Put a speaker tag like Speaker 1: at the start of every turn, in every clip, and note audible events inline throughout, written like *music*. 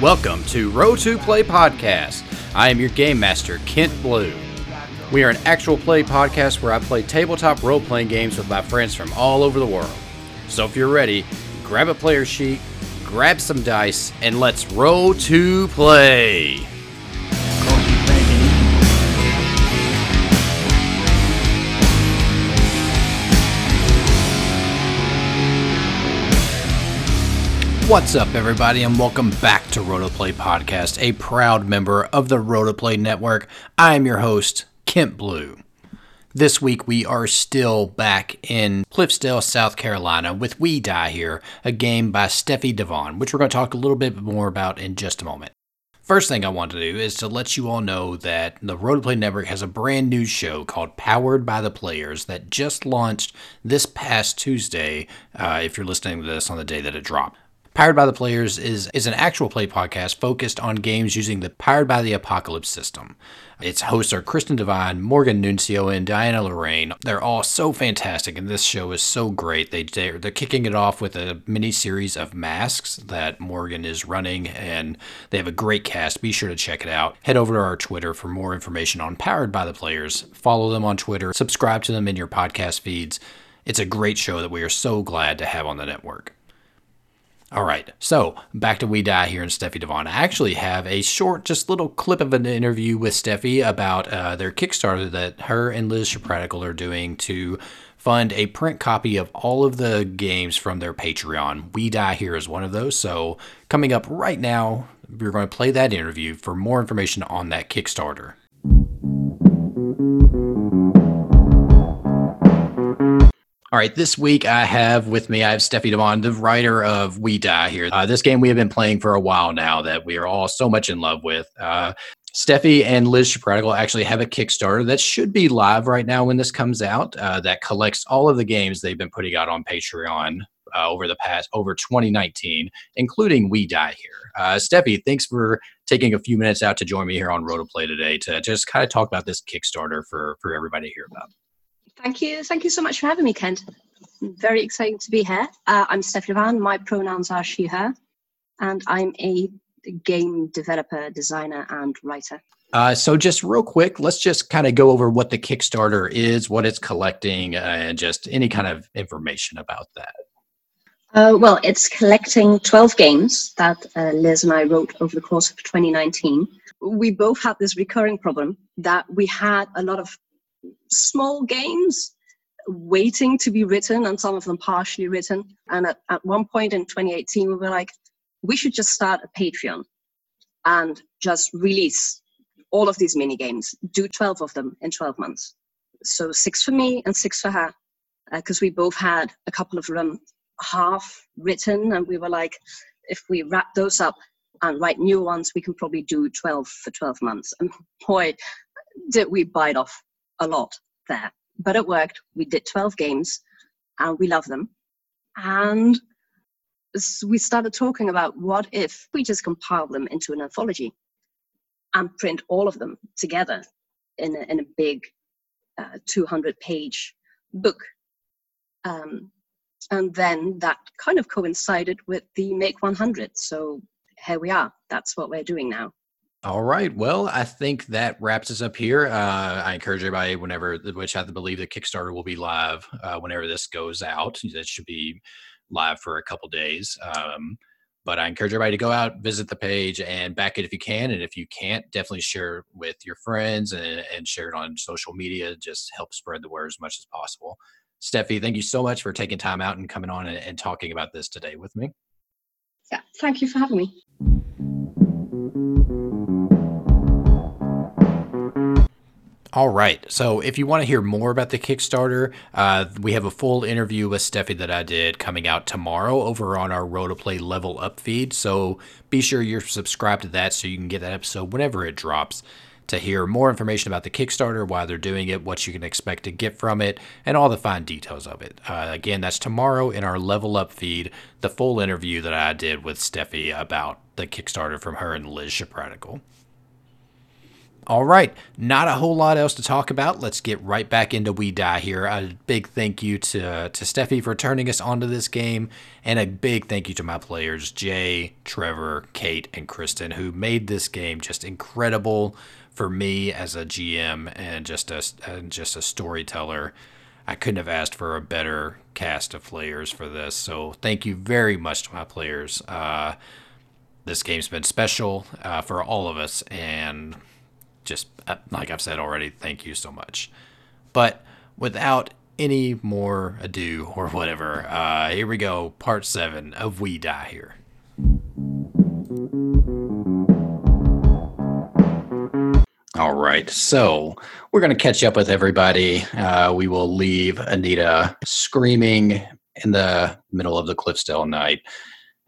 Speaker 1: Welcome to Roll to Play Podcast. I am your game master, Kent Blue. We are an actual play podcast where I play tabletop role playing games with my friends from all over the world. So if you're ready, grab a player sheet, grab some dice, and let's roll to play. What's up, everybody, and welcome back to Roll to Play Podcast, a proud member of the Roll to Play Network. I am your host, Kent Blue. This week, we are still back in Cliffsdale, South Carolina, with We Die Here, a game by Steffie de Vaan, which we're going to talk a little bit more about in just a moment. First thing I want to do is to let you all know that the Roll to Play Network has a brand new show called Powered by the Players that just launched this past Tuesday, uh, if you're listening to this on the day that it dropped. Powered by the Players is, is an actual play podcast focused on games using the Powered by the Apocalypse system. Its hosts are Kristin Devine, Morgan Nuncio, and Diana Lorraine. They're all so fantastic, and this show is so great. They, they're, they're kicking it off with a mini series of masks that Morgan is running, and they have a great cast. Be sure to check it out. Head over to our Twitter for more information on Powered by the Players. Follow them on Twitter, subscribe to them in your podcast feeds. It's a great show that we are so glad to have on the network. All right, so back to We Die here and Steffie de Vaan. I actually have a short, just little clip of an interview with Steffie about uh, their Kickstarter that her and Liz Chaipraditkul are doing to fund a print copy of all of the games from their Patreon. We Die Here is one of those. So coming up right now, we're going to play that interview for more information on that Kickstarter. All right, this week I have with me, I have Steffie de Vaan, the writer of We Die Here. Uh, this game we have been playing for a while now that we are all so much in love with. Uh, Steffie and Liz Chaipraditkul actually have a Kickstarter that should be live right now when this comes out uh, that collects all of the games they've been putting out on Patreon uh, over the past, over 2019, including We Die Here. Uh, Steffie, thanks for taking a few minutes out to join me here on Roll to Play today to just kind of talk about this Kickstarter for, for everybody to hear about.
Speaker 2: Thank you. Thank you so much for having me, Kent. Very exciting to be here. Uh, I'm Steffie de Vaan. My pronouns are she, her, and I'm a game developer, designer, and writer.
Speaker 1: Uh, so, just real quick, let's just kind of go over what the Kickstarter is, what it's collecting, uh, and just any kind of information about that.
Speaker 2: Uh, well, it's collecting 12 games that uh, Liz and I wrote over the course of 2019. We both had this recurring problem that we had a lot of small games waiting to be written and some of them partially written. And at, at one point in 2018, we were like, we should just start a Patreon and just release all of these mini games, do 12 of them in 12 months. So six for me and six for her, uh, because we both had a couple of them half written. And we were like, if we wrap those up and write new ones, we can probably do 12 for 12 months. And boy, did we bite off a lot there. But it worked. We did 12 games and we love them. And we started talking about what if we just compile them into an anthology and print all of them together in a, in a big uh, 200 page book. Um, and then that kind of coincided with the Make 100. So here we are. That's what we're doing now.
Speaker 1: All right. Well, I think that wraps us up here. Uh, I encourage everybody, whenever, which I believe the Kickstarter will be live uh, whenever this goes out. It should be live for a couple days. Um, but I encourage everybody to go out, visit the page, and back it if you can. And if you can't, definitely share with your friends and, and share it on social media. Just help spread the word as much as possible. Steffie, thank you so much for taking time out and coming on and, and talking about this today with me.
Speaker 2: Yeah, thank you for having me.
Speaker 1: All right. So if you want to hear more about the Kickstarter, uh, we have a full interview with Steffie that I did coming out tomorrow over on our Roll to Play Level Up feed. So be sure you're subscribed to that so you can get that episode whenever it drops. to hear more information about the Kickstarter, why they're doing it, what you can expect to get from it, and all the fine details of it. Uh, again, that's tomorrow in our Level Up feed, the full interview that I did with Steffie about the Kickstarter from her and Liz Chaipraditkul. All right, not a whole lot else to talk about. Let's get right back into We Die here. A big thank you to to Steffie for turning us onto this game, and a big thank you to my players Jayh, Trevor, Kate, and Kristin, who made this game just incredible for me as a GM and just a and just a storyteller. I couldn't have asked for a better cast of players for this. So thank you very much to my players. Uh, this game's been special uh, for all of us, and just uh, like I've said already, thank you so much. But without any more ado or whatever, uh, here we go, part seven of We Die Here. All right, so we're going to catch up with everybody. Uh, we will leave Anita screaming in the middle of the Cliffsdale night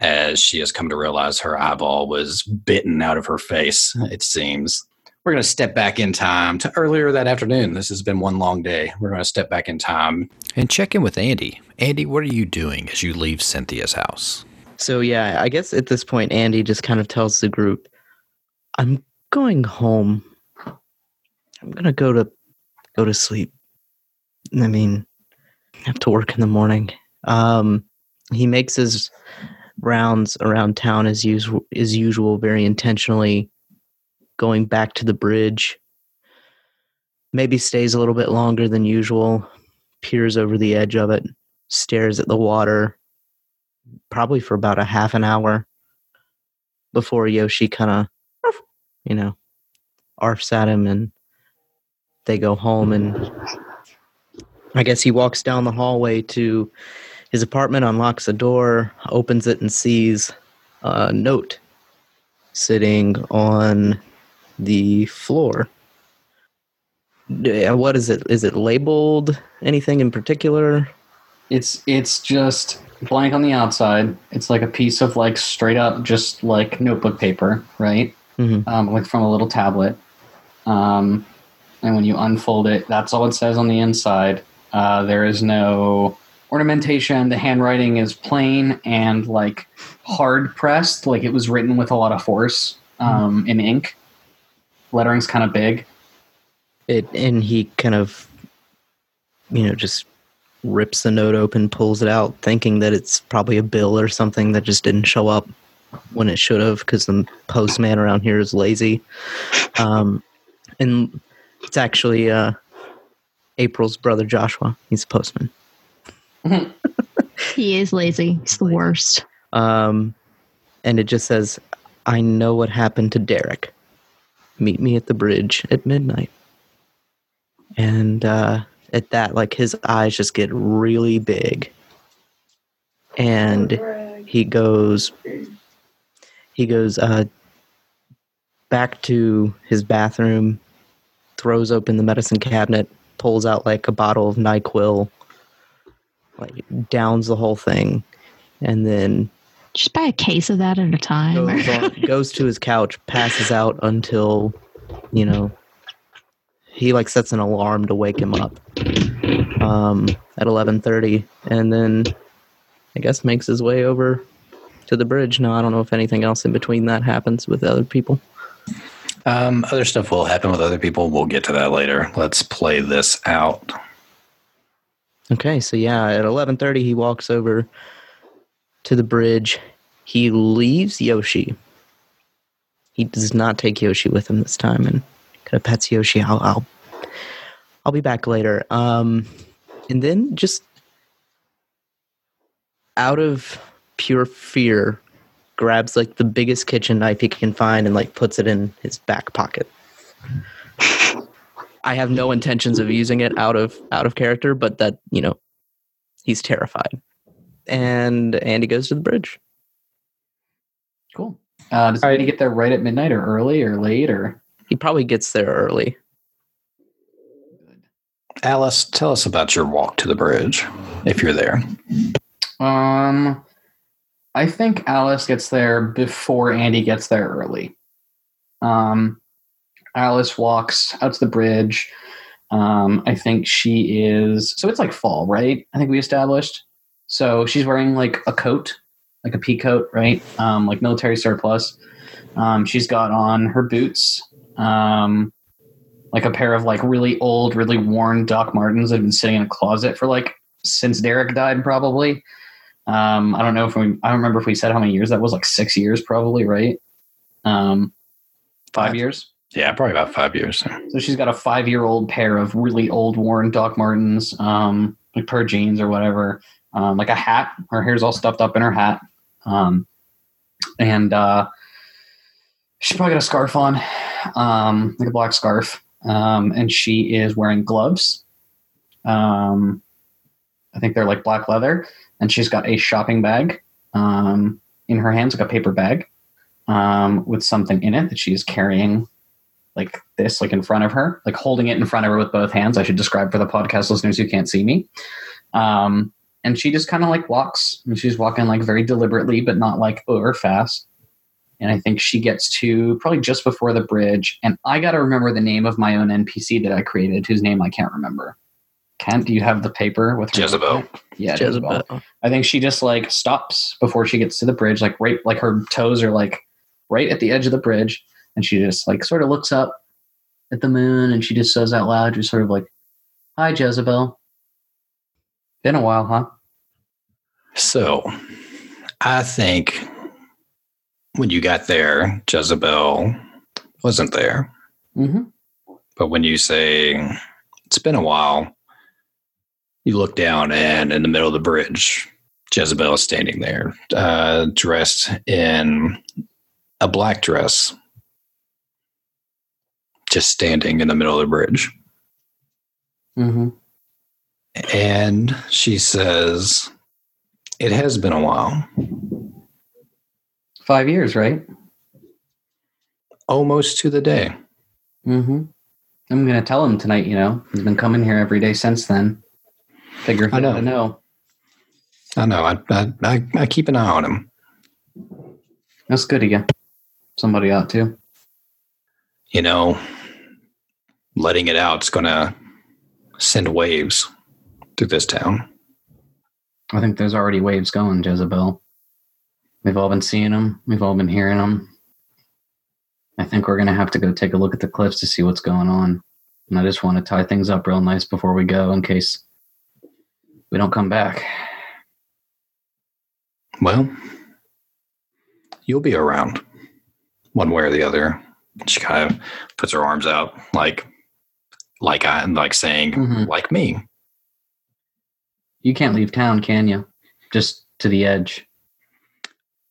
Speaker 1: as she has come to realize her eyeball was bitten out of her face, it seems. We're going to step back in time to earlier that afternoon. This has been one long day. We're going to step back in time and check in with Andy. Andy, what are you doing as you leave Cynthia's house?
Speaker 3: So yeah, I guess at this point Andy just kind of tells the group, "I'm going home. I'm gonna go to go to sleep. I mean, I have to work in the morning." Um, he makes his rounds around town as usual, as usual, very intentionally, going back to the bridge. Maybe stays a little bit longer than usual, peers over the edge of it, stares at the water, probably for about a half an hour before Yoshi kind of, you know, arfs at him and they go home. And I guess he walks down the hallway to his apartment, unlocks the door, opens it, and sees a note sitting on the floor. Yeah, What is it? Is it labeled anything in particular?
Speaker 4: It's it's just blank on the outside. It's like a piece of like straight up just like notebook paper, right?
Speaker 3: Mhm.
Speaker 4: Um, like from a little tablet. Um, and when you unfold it, that's all it says on the inside. Uh, there is no ornamentation. The handwriting is plain and like hard pressed, like it was written with a lot of force um, in ink. Lettering's kind of big.
Speaker 3: It and he kind of, you know, just rips the note open, pulls it out, thinking that it's probably a bill or something that just didn't show up when it should have, because the postman around here is lazy. Um, and it's actually uh, April's brother Joshua. He's a postman.
Speaker 5: He is lazy. He's the worst.
Speaker 3: Um, and it just says, "I know what happened to Derek. Meet me at the bridge at midnight." And uh, at that, like his eyes just get really big, and he goes, he goes uh, back to his bathroom, throws open the medicine cabinet, pulls out like a bottle of Nyquil, like downs the whole thing, and then
Speaker 5: Just buy a case of that at a time.
Speaker 3: goes, on, *laughs* goes to his couch, passes out until, you know, he like sets an alarm to wake him up um, at eleven thirty, and then I guess makes his way over to the bridge. Now I don't know if anything else in between that happens with other people.
Speaker 1: Um, other stuff will happen with other people. We'll get to that later. Let's play this out.
Speaker 3: Okay, so yeah, at eleven thirty he walks over to the bridge. He leaves Yoshi. He does not take Yoshi with him this time, and kind of pets Yoshi. I'll, I'll, I'll be back later. Um, and then just out of pure fear, grabs like the biggest kitchen knife he can find and like puts it in his back pocket. I have no intentions of using it out of out of character, but that you know, he's terrified. And Andy goes to the bridge.
Speaker 4: Cool. Uh, does he get there right at midnight or early or late or?
Speaker 3: He probably gets there early.
Speaker 1: Alice, tell us about your walk to the bridge, if you're there.
Speaker 4: Um, I think Alice gets there before Andy gets there early. Um, Alice walks out to the bridge. Um, I think she is. So it's like fall, right? I think we established. So she's wearing like a coat, like a pea coat, right? Um, like military surplus. Um, she's got on her boots, um, like a pair of like really old, really worn Doc Martens that have been sitting in a closet for like since Derek died, probably. Um, I don't know if we. I don't remember if we said how many years that was. Like six years, probably, right? Um, five years.
Speaker 1: Yeah, probably about five years.
Speaker 4: So she's got a five year old pair of really old worn Doc Martens, um, like pair of jeans or whatever, um, like a hat. Her hair's all stuffed up in her hat. Um, and uh, she's probably got a scarf on, um, like a black scarf. Um, and she is wearing gloves. Um, I think they're like black leather. And she's got a shopping bag um, in her hands, like a paper bag, with something in it that she's carrying like this, like in front of her, like holding it in front of her with both hands. I should describe for the podcast listeners who can't see me. Um, and she just kind of like walks, and she's walking like very deliberately, but not like over fast. And I think she gets to probably just before the bridge. And I got to remember the name of my own NPC that I created, whose name I can't remember. Kent, do you have the paper with her?
Speaker 1: Jezebel.
Speaker 4: Yeah, Jezebel.
Speaker 3: Jezebel.
Speaker 4: I think she just like stops before she gets to the bridge, like right, like her toes are like right at the edge of the bridge, and she just like sort of looks up at the moon, and she just says out loud, just sort of like, "Hi, Jezebel." Been a while, huh?
Speaker 1: So, I think when you got there, Jezebel wasn't there.
Speaker 4: Mm-hmm.
Speaker 1: But when you say it's been a while, you look down and in the middle of the bridge, Jezebel is standing there, uh, dressed in a black dress, just standing in the middle of the bridge.
Speaker 4: Mm-hmm.
Speaker 1: And she says, It has been a while,
Speaker 4: Five years, right?
Speaker 1: almost to the day.
Speaker 4: Mm-hmm. I'm gonna tell him tonight. You know, he's been coming here every day since then. Figure
Speaker 1: I know.
Speaker 4: to know.
Speaker 1: I know. I, I, I, I keep an eye on him.
Speaker 4: That's good of you. Somebody ought to.
Speaker 1: You know, letting it out is going to send waves through this town.
Speaker 4: I think there's already waves going, Jezebel. We've all been seeing them. We've all been hearing them. I think we're going to have to go take a look at the cliffs to see what's going on. And I just want to tie things up real nice before we go in case we don't come back.
Speaker 1: Well, you'll be around one way or the other. She kind of puts her arms out like like I like saying
Speaker 4: Mhm.
Speaker 1: like me.
Speaker 4: You can't leave town, can you? Just to the edge.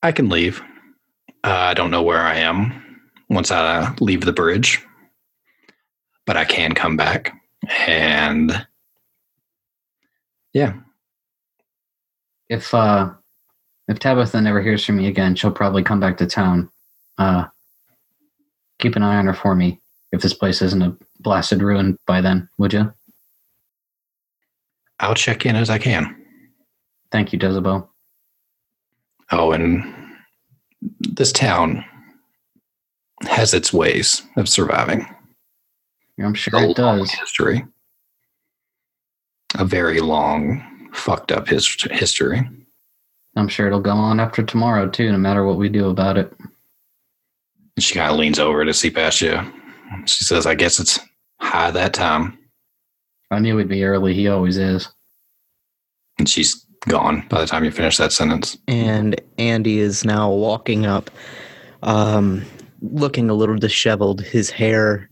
Speaker 1: I can leave. Uh, I don't know where I am once I leave the bridge, but I can come back. And yeah,
Speaker 4: If uh if Tabitha never hears from me again, she'll probably come back to town. Uh keep an eye on her for me if this place isn't a blasted ruin by then, would you?
Speaker 1: I'll check in as I can.
Speaker 4: Thank you, Jezebel.
Speaker 1: Oh, and this town has its ways of surviving.
Speaker 4: I'm sure
Speaker 1: a
Speaker 4: it does.
Speaker 1: history. A very long, fucked up his- history.
Speaker 4: I'm sure it'll go on after tomorrow too, no matter what we do about it.
Speaker 1: And she kind of leans over to see past you. She says, I guess it's high that time.
Speaker 4: I knew he'd be early. He always is.
Speaker 1: And she's gone by the time you finish that sentence.
Speaker 3: and Andy is now walking up, um, looking a little disheveled. His hair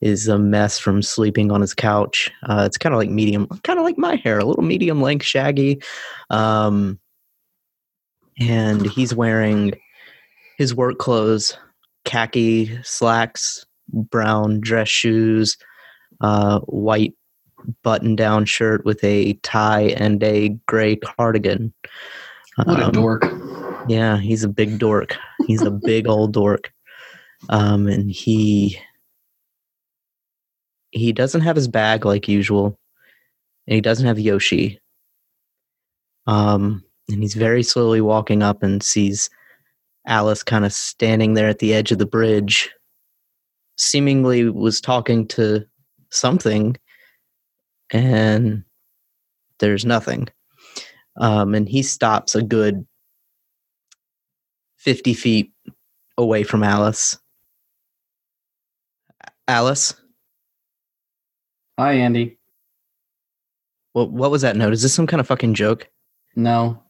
Speaker 3: is a mess from sleeping on his couch. Uh, it's kind of like medium, kind of like my hair, a little medium length, shaggy. Um, and he's wearing his work clothes, khaki slacks, brown dress shoes, uh, white button down shirt with a tie and a gray cardigan.
Speaker 4: What a
Speaker 3: Um,
Speaker 4: dork.
Speaker 3: Yeah, he's a big dork. He's a big *laughs* old dork. Um, and he he doesn't have his bag like usual, and he doesn't have Yoshi. Um, and he's very slowly walking up and sees Alice kind of standing there at the edge of the bridge, seemingly was talking to something, and there's nothing. Um, and he stops a good 50 feet away from Alice. Alice,
Speaker 4: Hi, Andy.
Speaker 3: what what was that note? Is this some kind of fucking joke?
Speaker 4: No.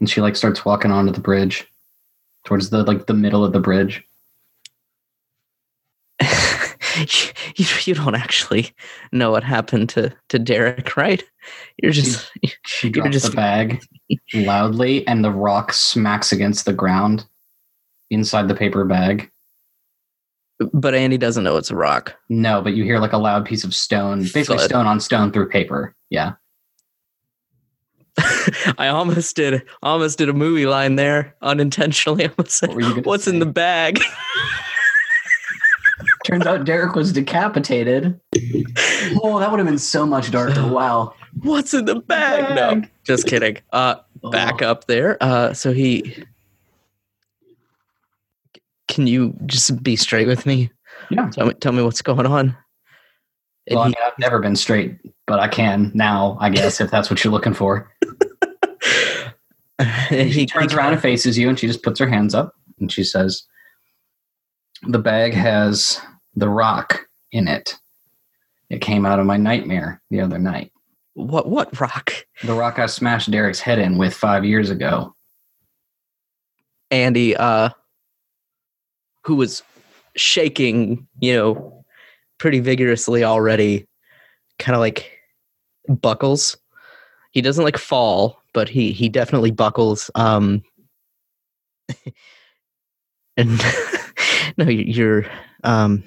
Speaker 4: And she like starts walking onto the bridge, towards the like the middle of the bridge.
Speaker 3: You, you don't actually know what happened to, to Derek, right? You're just
Speaker 4: She
Speaker 3: You're
Speaker 4: drops
Speaker 3: just-
Speaker 4: the bag loudly, and the rock smacks against the ground inside the paper bag.
Speaker 3: but Andy doesn't know it's a rock.
Speaker 4: No, but you hear like a loud piece of stone, basically
Speaker 3: Thud.
Speaker 4: stone on stone through paper. Yeah. *laughs*
Speaker 3: I almost did almost did a movie line there unintentionally. *laughs* I almost said,
Speaker 4: What were you gonna
Speaker 3: What's in the bag? *laughs*
Speaker 4: Turns out Derek was decapitated. *laughs* Oh, that would have been so much darker. *laughs* Wow.
Speaker 3: What's in the bag? No, just kidding. Uh back up there. Uh so he Can you just be straight with me?
Speaker 4: Yeah.
Speaker 3: Tell me tell me what's going on.
Speaker 4: Well, I mean, I've never been straight, but I can now, I guess, if that's what you're looking for. *laughs*
Speaker 3: and
Speaker 4: She
Speaker 3: he
Speaker 4: turns around and faces you, and she just puts her hands up, and she says, "The bag has the rock in it. It came out of my nightmare the other night.
Speaker 3: What what rock?
Speaker 4: The rock I smashed Derek's head in with five years ago.
Speaker 3: Andy, uh, who was shaking, you know, pretty vigorously already, kind of like buckles. He doesn't like fall, but he he definitely buckles. Um, *laughs* and *laughs* no, you- you're um,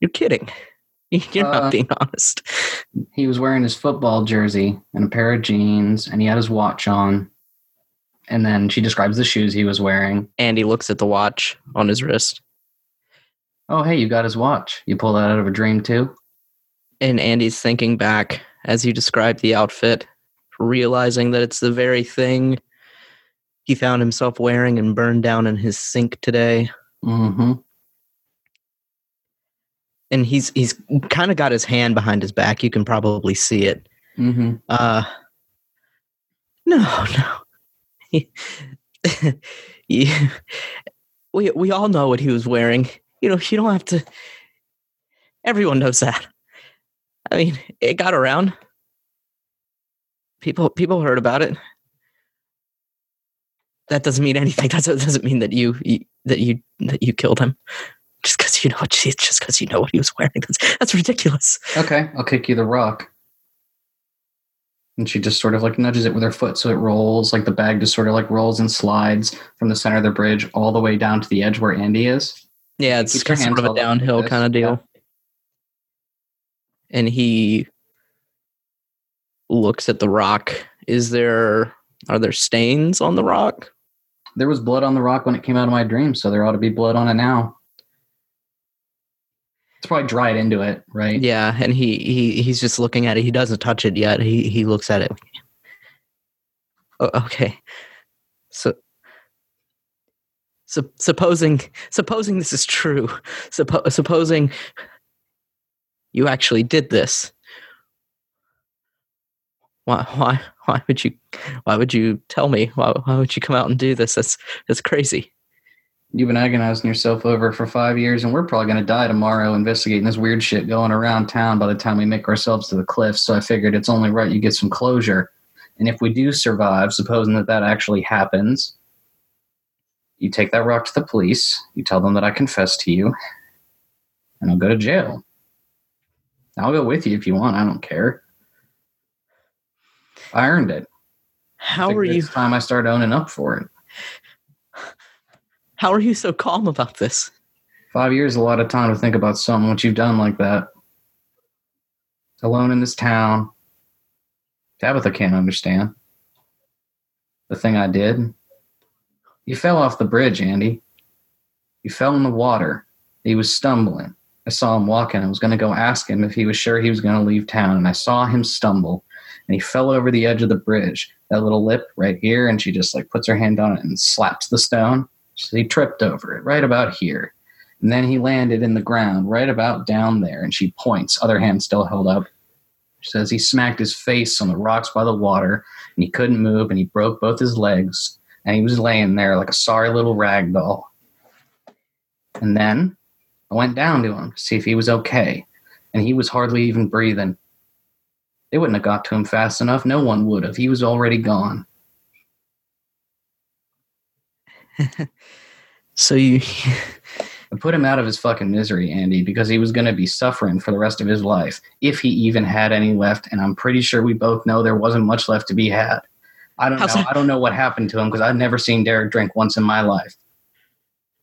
Speaker 3: you're kidding. *laughs* You're
Speaker 4: Uh,
Speaker 3: not being honest.
Speaker 4: He was wearing his football jersey and a pair of jeans, and he had his watch on. And then she describes the shoes he was wearing.
Speaker 3: Andy looks at the watch on his wrist,
Speaker 4: Oh, hey, you got his watch. You pulled that out of a dream too?
Speaker 3: and Andy's thinking back as you described the outfit, realizing that it's the very thing he found himself wearing and burned down in his sink today.
Speaker 4: Mm-hmm.
Speaker 3: And he's he's kind of got his hand behind his back. You can probably see it.
Speaker 4: Mm-hmm.
Speaker 3: Uh no, *laughs* no. He- *laughs* we we all know what he was wearing. You know, you don't have to everyone knows that. I mean, it got around. People people heard about it. That doesn't mean anything. *laughs* That doesn't mean that you, you that you that you killed him. Just because you know what just because you know what he was wearing. That's that's ridiculous.
Speaker 4: Okay, I'll kick you the rock. And she just sort of like nudges it with her foot so it rolls, like the bag just sort of like rolls and slides from the center of the bridge all the way down to the edge where Andy is.
Speaker 3: Yeah, it's
Speaker 4: kind your
Speaker 3: sort of a
Speaker 4: held up like
Speaker 3: downhill kind of deal. And he looks at the rock. Is there are there stains on the rock?
Speaker 4: There was blood on the rock when it came out of my dream, so there ought to be blood on it now. It's probably dried into it, right?
Speaker 3: Yeah, and he he he's just looking at it. He doesn't touch it yet. He he looks at it. Oh, okay. So so supposing supposing this is true. Suppo- supposing you actually did this. Why why why would you why would you tell me? Why why would you come out and do this? That's that's crazy.
Speaker 4: You've been agonizing yourself over for five years, and we're probably going to die tomorrow investigating this weird shit going around town by the time we make ourselves to the cliffs. So I figured it's only right you get some closure. And if we do survive, supposing that that actually happens, you take that rock to the police, you tell them that I confessed to you, and I'll go to jail. I'll go with you if you want. I don't care. I earned it.
Speaker 3: How are you
Speaker 4: It's time I start owning up for it.
Speaker 3: How are you so calm about this?
Speaker 4: Five years a lot of time to think about something what you've done like that. Alone in this town. Tabitha can't understand. The thing I did. You fell off the bridge, Andy. You fell in the water. He was stumbling. I saw him walking. I was going to go ask him if he was sure he was going to leave town, and I saw him stumble. And he fell over the edge of the bridge. That little lip right here, and she just like puts her hand on it and slaps the stone. So he tripped over it right about here And then he landed in the ground right about down there, and she points, other hand still held up. She says he smacked his face on the rocks by the water, and he couldn't move, and he broke both his legs, and he was laying there like a sorry little rag doll. And then I went down to him to see if he was okay, and he was hardly even breathing. They wouldn't have got to him fast enough. No one would have. He was already gone. *laughs*
Speaker 3: So you
Speaker 4: put him out of his fucking misery, Andy, because he was going to be suffering for the rest of his life, if he even had any left. And I'm pretty sure we both know there wasn't much left to be had. I don't
Speaker 3: How's
Speaker 4: know.
Speaker 3: that-
Speaker 4: I don't know what happened to him because I've never seen Derek drink once in my life.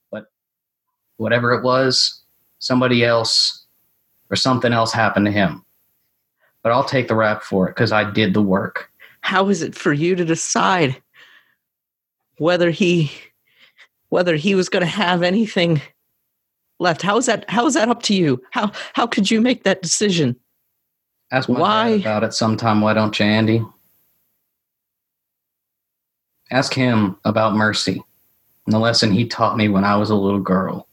Speaker 4: But whatever it was, somebody else or something else happened to him. But I'll take the rap for it because I did the work.
Speaker 3: how is it for you to decide whether he whether he was going to have anything left how is that how is that up to you how how could you make that decision
Speaker 4: Ask my
Speaker 3: Why?
Speaker 4: about it sometime, why don't you, Andy? Ask him about mercy and the lesson he taught me when I was a little girl.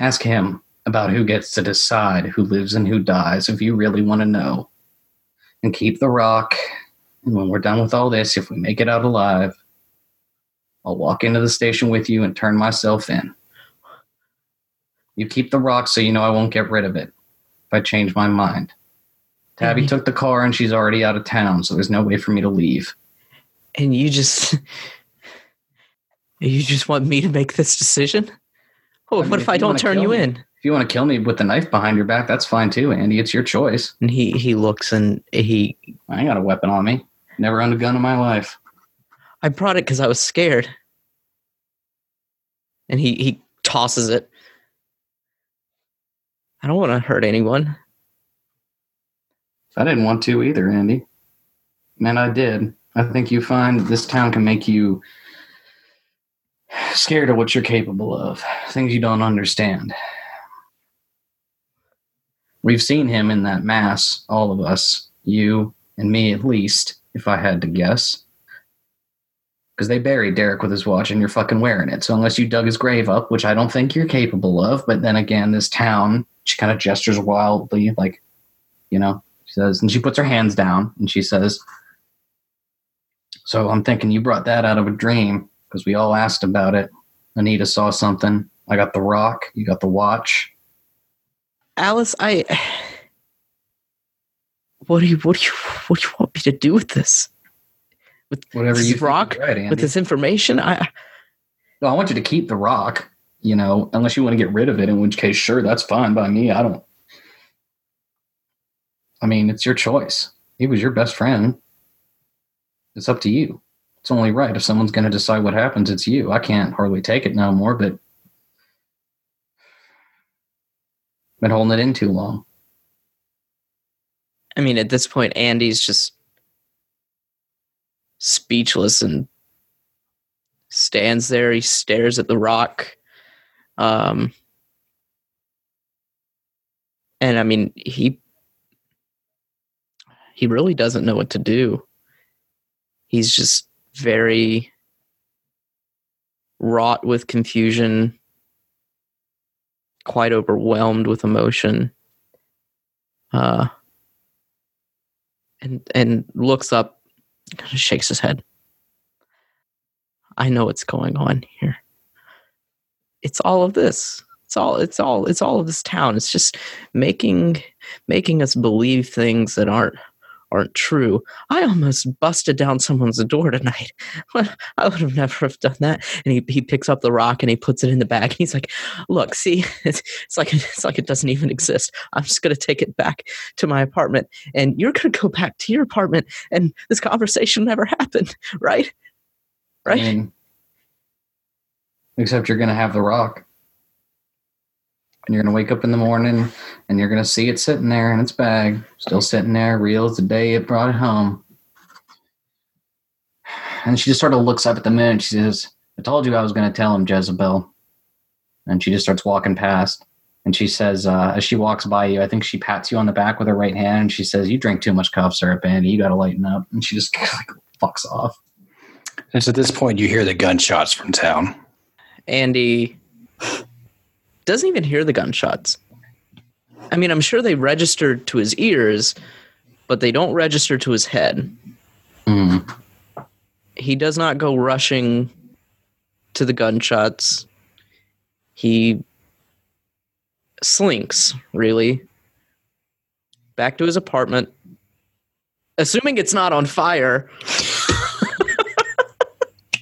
Speaker 4: Ask him about who gets to decide who lives and who dies if you really want to know. And keep the rock. And when we're done with all this, if we make it out alive, I'll walk into the station with you and turn myself in. You keep the rock so you know I won't get rid of it if I change my mind. Tabby
Speaker 3: Mhm.
Speaker 4: took the car and she's already out of town, so there's no way for me to leave.
Speaker 3: and you just *laughs* you just want me to make this decision oh
Speaker 4: I mean,
Speaker 3: what
Speaker 4: if
Speaker 3: if i don't turn you
Speaker 4: me-
Speaker 3: in
Speaker 4: If you want to kill me with the knife behind your back, that's fine too, Andy. It's your choice.
Speaker 3: and he he looks and he
Speaker 4: I ain't got a weapon on me. Never owned a gun in my life.
Speaker 3: i brought it because i was scared and he he tosses it i don't want to hurt anyone
Speaker 4: I didn't want to either, Andy. Man, I did. I think you find this town can make you scared of what you're capable of, things you don't understand. We've seen him in that mass, all of us, you and me at least, if I had to guess. Because they buried Derek with his watch and you're fucking wearing it. So unless you dug his grave up, which I don't think you're capable of, but then again, this town, she kind of gestures wildly, like, you know, she says, and she puts her hands down and she says, So I'm thinking you brought that out of a dream because we all asked about it. Anita saw something. I got the rock. You got the watch.
Speaker 3: Alice, I *sighs* what do you what do you what do you want me to do with this? With
Speaker 4: Whatever
Speaker 3: this
Speaker 4: you
Speaker 3: rock
Speaker 4: right,
Speaker 3: with this information? I
Speaker 4: No, I want you to keep the rock, you know, unless you want to get rid of it, in which case, sure, that's fine by me. I don't. I mean, it's your choice. He was your best friend. It's up to you. It's only right. If someone's going to decide what happens, it's you. I can't hardly take it no more, but. Been holding it in too long.
Speaker 3: I mean at this point Andy's just speechless and stands there, he stares at the rock. Um and I mean he he really doesn't know what to do. He's just very wrought with confusion, quite overwhelmed with emotion. Uh and and looks up, shakes his head. I know what's going on here. It's all of this. It's all it's all it's all of this town. It's just making making us believe things that aren't aren't true. I almost busted down someone's door tonight. *laughs* I would have never have done that. And he, he picks up the rock and he puts it in the bag. And he's like, "Look, see, *laughs* it's, it's like it's like it doesn't even exist. I'm just gonna take it back to my apartment, and you're gonna go back to your apartment, and this conversation never happened, *laughs* right? Right?
Speaker 4: I mean, except you're going to have the rock. And you're going to wake up in the morning and you're going to see it sitting there in its bag, still sitting there, real as the day it brought it home. And she just sort of looks up at the moon. She says, I told you I was going to tell him, Jezebel. And she just starts walking past. And she says, uh, as she walks by you, I think she pats you on the back with her right hand. And she says, You drink too much cough syrup, Andy. You got to lighten up. And she just *laughs* like, fucks off.
Speaker 1: It's at this point you hear the gunshots from town.
Speaker 3: Andy doesn't even hear the gunshots. I mean, I'm sure they registered to his ears, but they don't register to his head.
Speaker 4: Hmm.
Speaker 3: He does not go rushing to the gunshots. He slinks, really, back to his apartment, assuming it's not on fire. *laughs*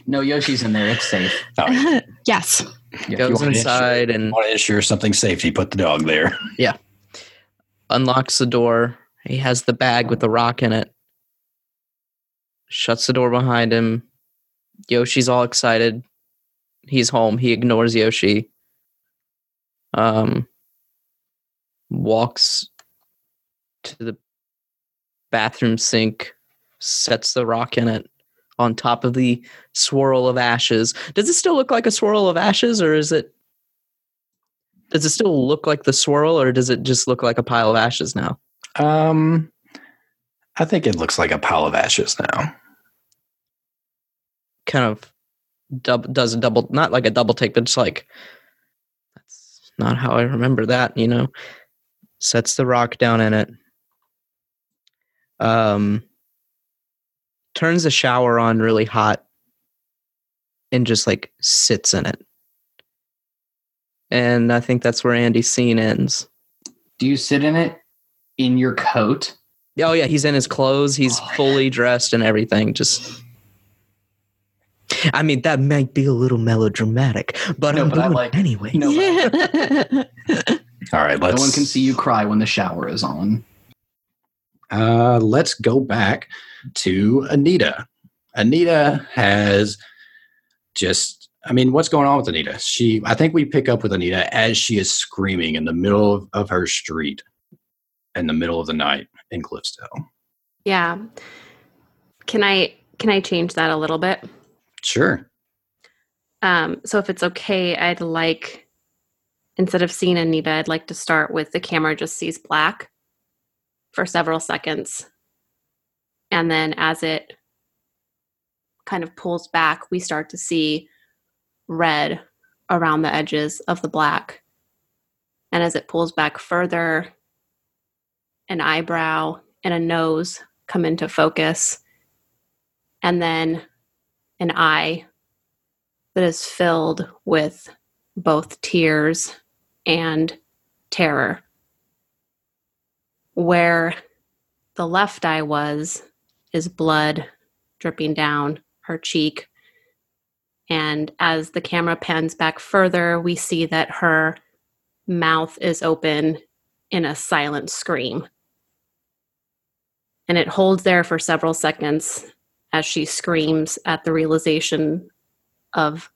Speaker 4: No, Yoshi's in there. It's safe.
Speaker 1: Oh, *laughs*
Speaker 5: yes.
Speaker 4: Yeah,
Speaker 3: goes inside and
Speaker 1: want to ensure something safety, put the dog there. *laughs*
Speaker 3: Yeah, unlocks the door. He has the bag with the rock in it. Shuts the door behind him. Yoshi's all excited. He's home. He ignores Yoshi. Um walks to the bathroom sink, sets the rock in it on top of the swirl of ashes. Does it still look like a swirl of ashes or is it does it still look like the swirl or does it just look like a pile of ashes now?
Speaker 1: Um, I think it looks like a pile of ashes now.
Speaker 3: kind of dub- does a double not like a double take but just like that's not how i remember that you know sets the rock down in it um turns the shower on really hot and just like sits in it and i think that's where andy's scene ends
Speaker 4: Do you sit in it in your coat?
Speaker 3: oh yeah he's in his clothes he's
Speaker 4: Oh,
Speaker 3: fully dressed and everything just i mean that might be a little melodramatic but
Speaker 4: No,
Speaker 3: i'm
Speaker 4: but I
Speaker 3: doing
Speaker 4: like-
Speaker 3: it anyway
Speaker 4: No, but *laughs*
Speaker 1: All right,
Speaker 4: no
Speaker 1: let's.
Speaker 4: one can see you cry when the shower is on.
Speaker 1: Uh, let's go back to Anita. Anita has just. I mean, what's going on with Anita? She. I think we pick up with Anita as she is screaming in the middle of, of her street, in the middle of the night in Cliffsdale.
Speaker 6: Yeah. Can I can I change that a little bit?
Speaker 1: Sure.
Speaker 6: Um, so if it's okay, I'd like instead of seeing Anita, I'd like to start with the camera just sees black for several seconds. And then as it kind of pulls back, we start to see red around the edges of the black. And as it pulls back further, an eyebrow and a nose come into focus. And then an eye that is filled with both tears and terror. Where the left eye was is blood dripping down her cheek. And as the camera pans back further, we see that her mouth is open in a silent scream. And it holds there for several seconds as she screams at the realization of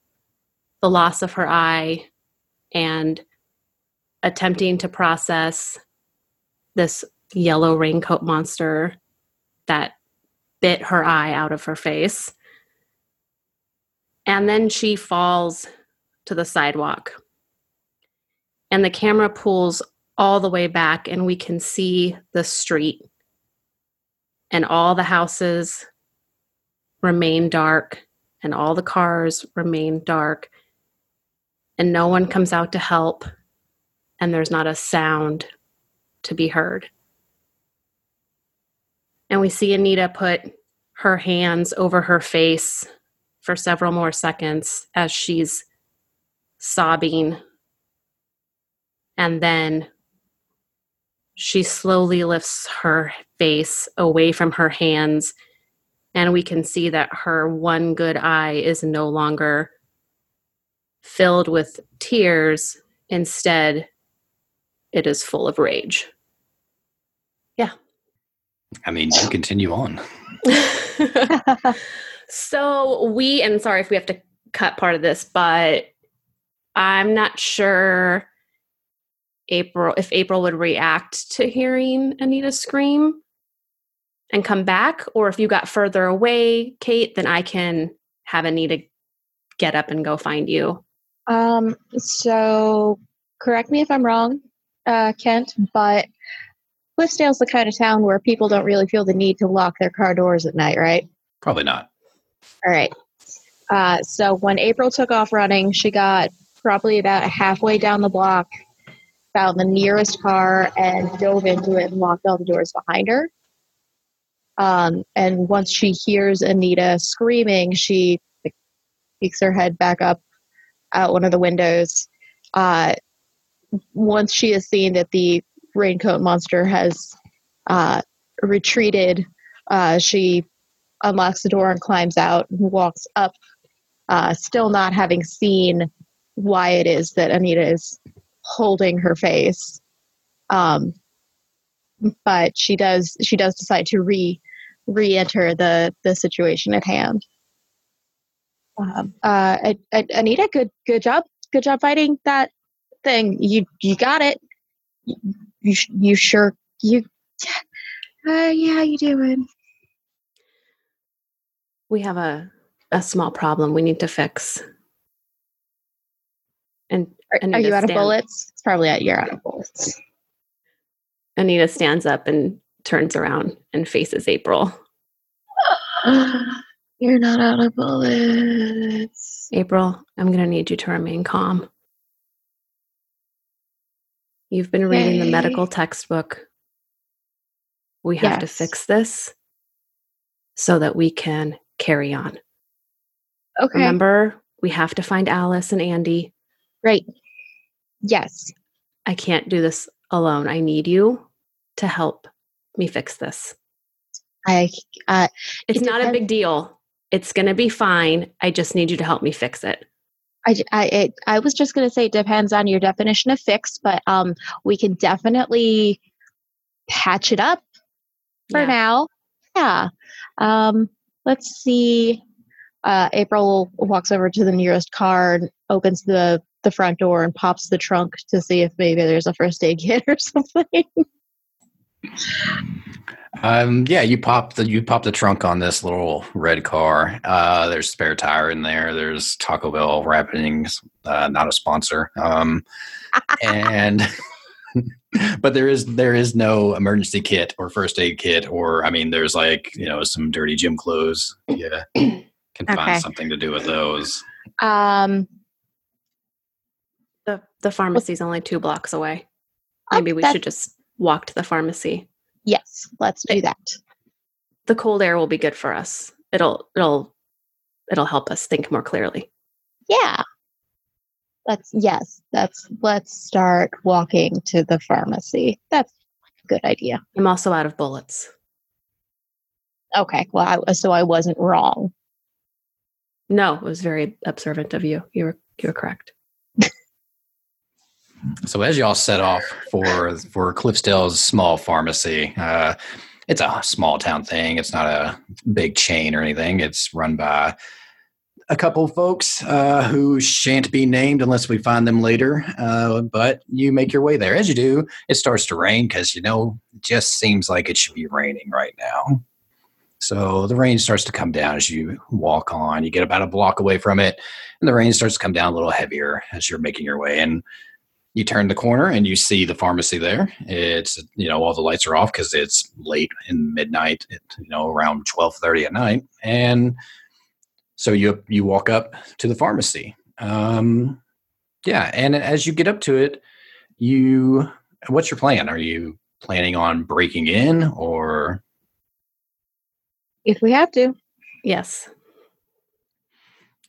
Speaker 6: the loss of her eye and attempting to process this yellow raincoat monster that bit her eye out of her face. And then she falls to the sidewalk. And the camera pulls all the way back, and we can see the street. And all the houses remain dark, and all the cars remain dark and no one comes out to help, and there's not a sound to be heard. And we see Anita put her hands over her face for several more seconds as she's sobbing. And then she slowly lifts her face away from her hands, and we can see that her one good eye is no longer filled with tears. Instead, it is full of rage.
Speaker 1: I mean, you continue on. *laughs*
Speaker 6: so we, and sorry if we have to cut part of this, but I'm not sure April if April would react to hearing Anita scream and come back, or if you got further away, Kate, then I can have Anita get up and go find you.
Speaker 7: Um, so correct me if I'm wrong, uh, Kent, but Cliffsdale's the kind of town where people don't really feel the need to lock their car doors at night, right?
Speaker 1: Probably not.
Speaker 7: All right. Uh, so when April took off running, she got probably about halfway down the block, found the nearest car, and dove into it and locked all the doors behind her. Um, and once she hears Anita screaming, she peeks her head back up out one of the windows. Uh, once she has seen that the raincoat monster has uh, retreated, uh, she unlocks the door and climbs out and walks up, uh, still not having seen why it is that Anita is holding her face. Um, but she does she does decide to re re-enter the the situation at hand. Um, uh, Anita, good good job, good job fighting that thing. You you got it. You you, sure you. Uh, yeah, you doing?
Speaker 6: We have a a small problem we need to fix. And
Speaker 7: Are, are you out of bullets? It's probably out. You're out of bullets.
Speaker 6: Anita stands up and turns around and faces April. *gasps*
Speaker 7: You're not out of bullets.
Speaker 6: April, I'm going to need you to remain calm. You've been reading the medical textbook. We have to fix this so that we can carry on.
Speaker 7: Okay.
Speaker 6: Remember, we have to find Alice and Andy.
Speaker 7: Right. Yes.
Speaker 6: I can't do this alone. I need you to help me fix this.
Speaker 7: I. Uh,
Speaker 6: It's
Speaker 7: It
Speaker 6: not a big deal. It's going to be fine. I just need you to help me fix it.
Speaker 7: I, I, I was just going to say it depends on your definition of fix, but um, we can definitely patch it up for
Speaker 6: Yeah.
Speaker 7: now. Yeah. Um, let's see. Uh, April walks over to the nearest car and opens the, the front door and pops the trunk to see if maybe there's a first aid kit or *laughs* something.
Speaker 1: Um, yeah, you pop the you pop the trunk on this little red car. Uh, there's spare tire in there. There's Taco Bell wrappings, uh, not a sponsor. Um, and *laughs* but there is there is no emergency kit or first aid kit or I mean there's like you know some dirty gym clothes. Yeah, *clears throat* can
Speaker 7: Okay.
Speaker 1: find something to do with those.
Speaker 7: um,
Speaker 6: The the pharmacy's only two blocks away.
Speaker 7: Oh,
Speaker 6: Maybe we should just walk to the pharmacy.
Speaker 7: Yes, let's do that.
Speaker 6: The cold air will be good for us. It'll it'll it'll help us think more clearly.
Speaker 7: Yeah. Let's yes, that's let's start walking to the pharmacy. That's a good idea.
Speaker 6: I'm also out of bullets.
Speaker 7: Okay, well, I, so I wasn't wrong.
Speaker 6: No, it was very observant of you. You were you were correct.
Speaker 1: So as y'all set off for for Cliffsdale's small pharmacy, uh, it's a small town thing. It's not a big chain or anything. It's run by a couple folks uh, who shan't be named unless we find them later. Uh, but you make your way there. As you do, it starts to rain because you know it just seems like it should be raining right now. So the rain starts to come down as you walk on. You get about a block away from it, and the rain starts to come down a little heavier as you're making your way. And you turn the corner and you see the pharmacy there. It's you know all the lights are off because it's late in midnight, it, you know around twelve thirty at night, and so you you walk up to the pharmacy. Um, yeah, and as you get up to it, you what's your plan? Are you planning on breaking in or
Speaker 7: If we have to.
Speaker 6: Yes.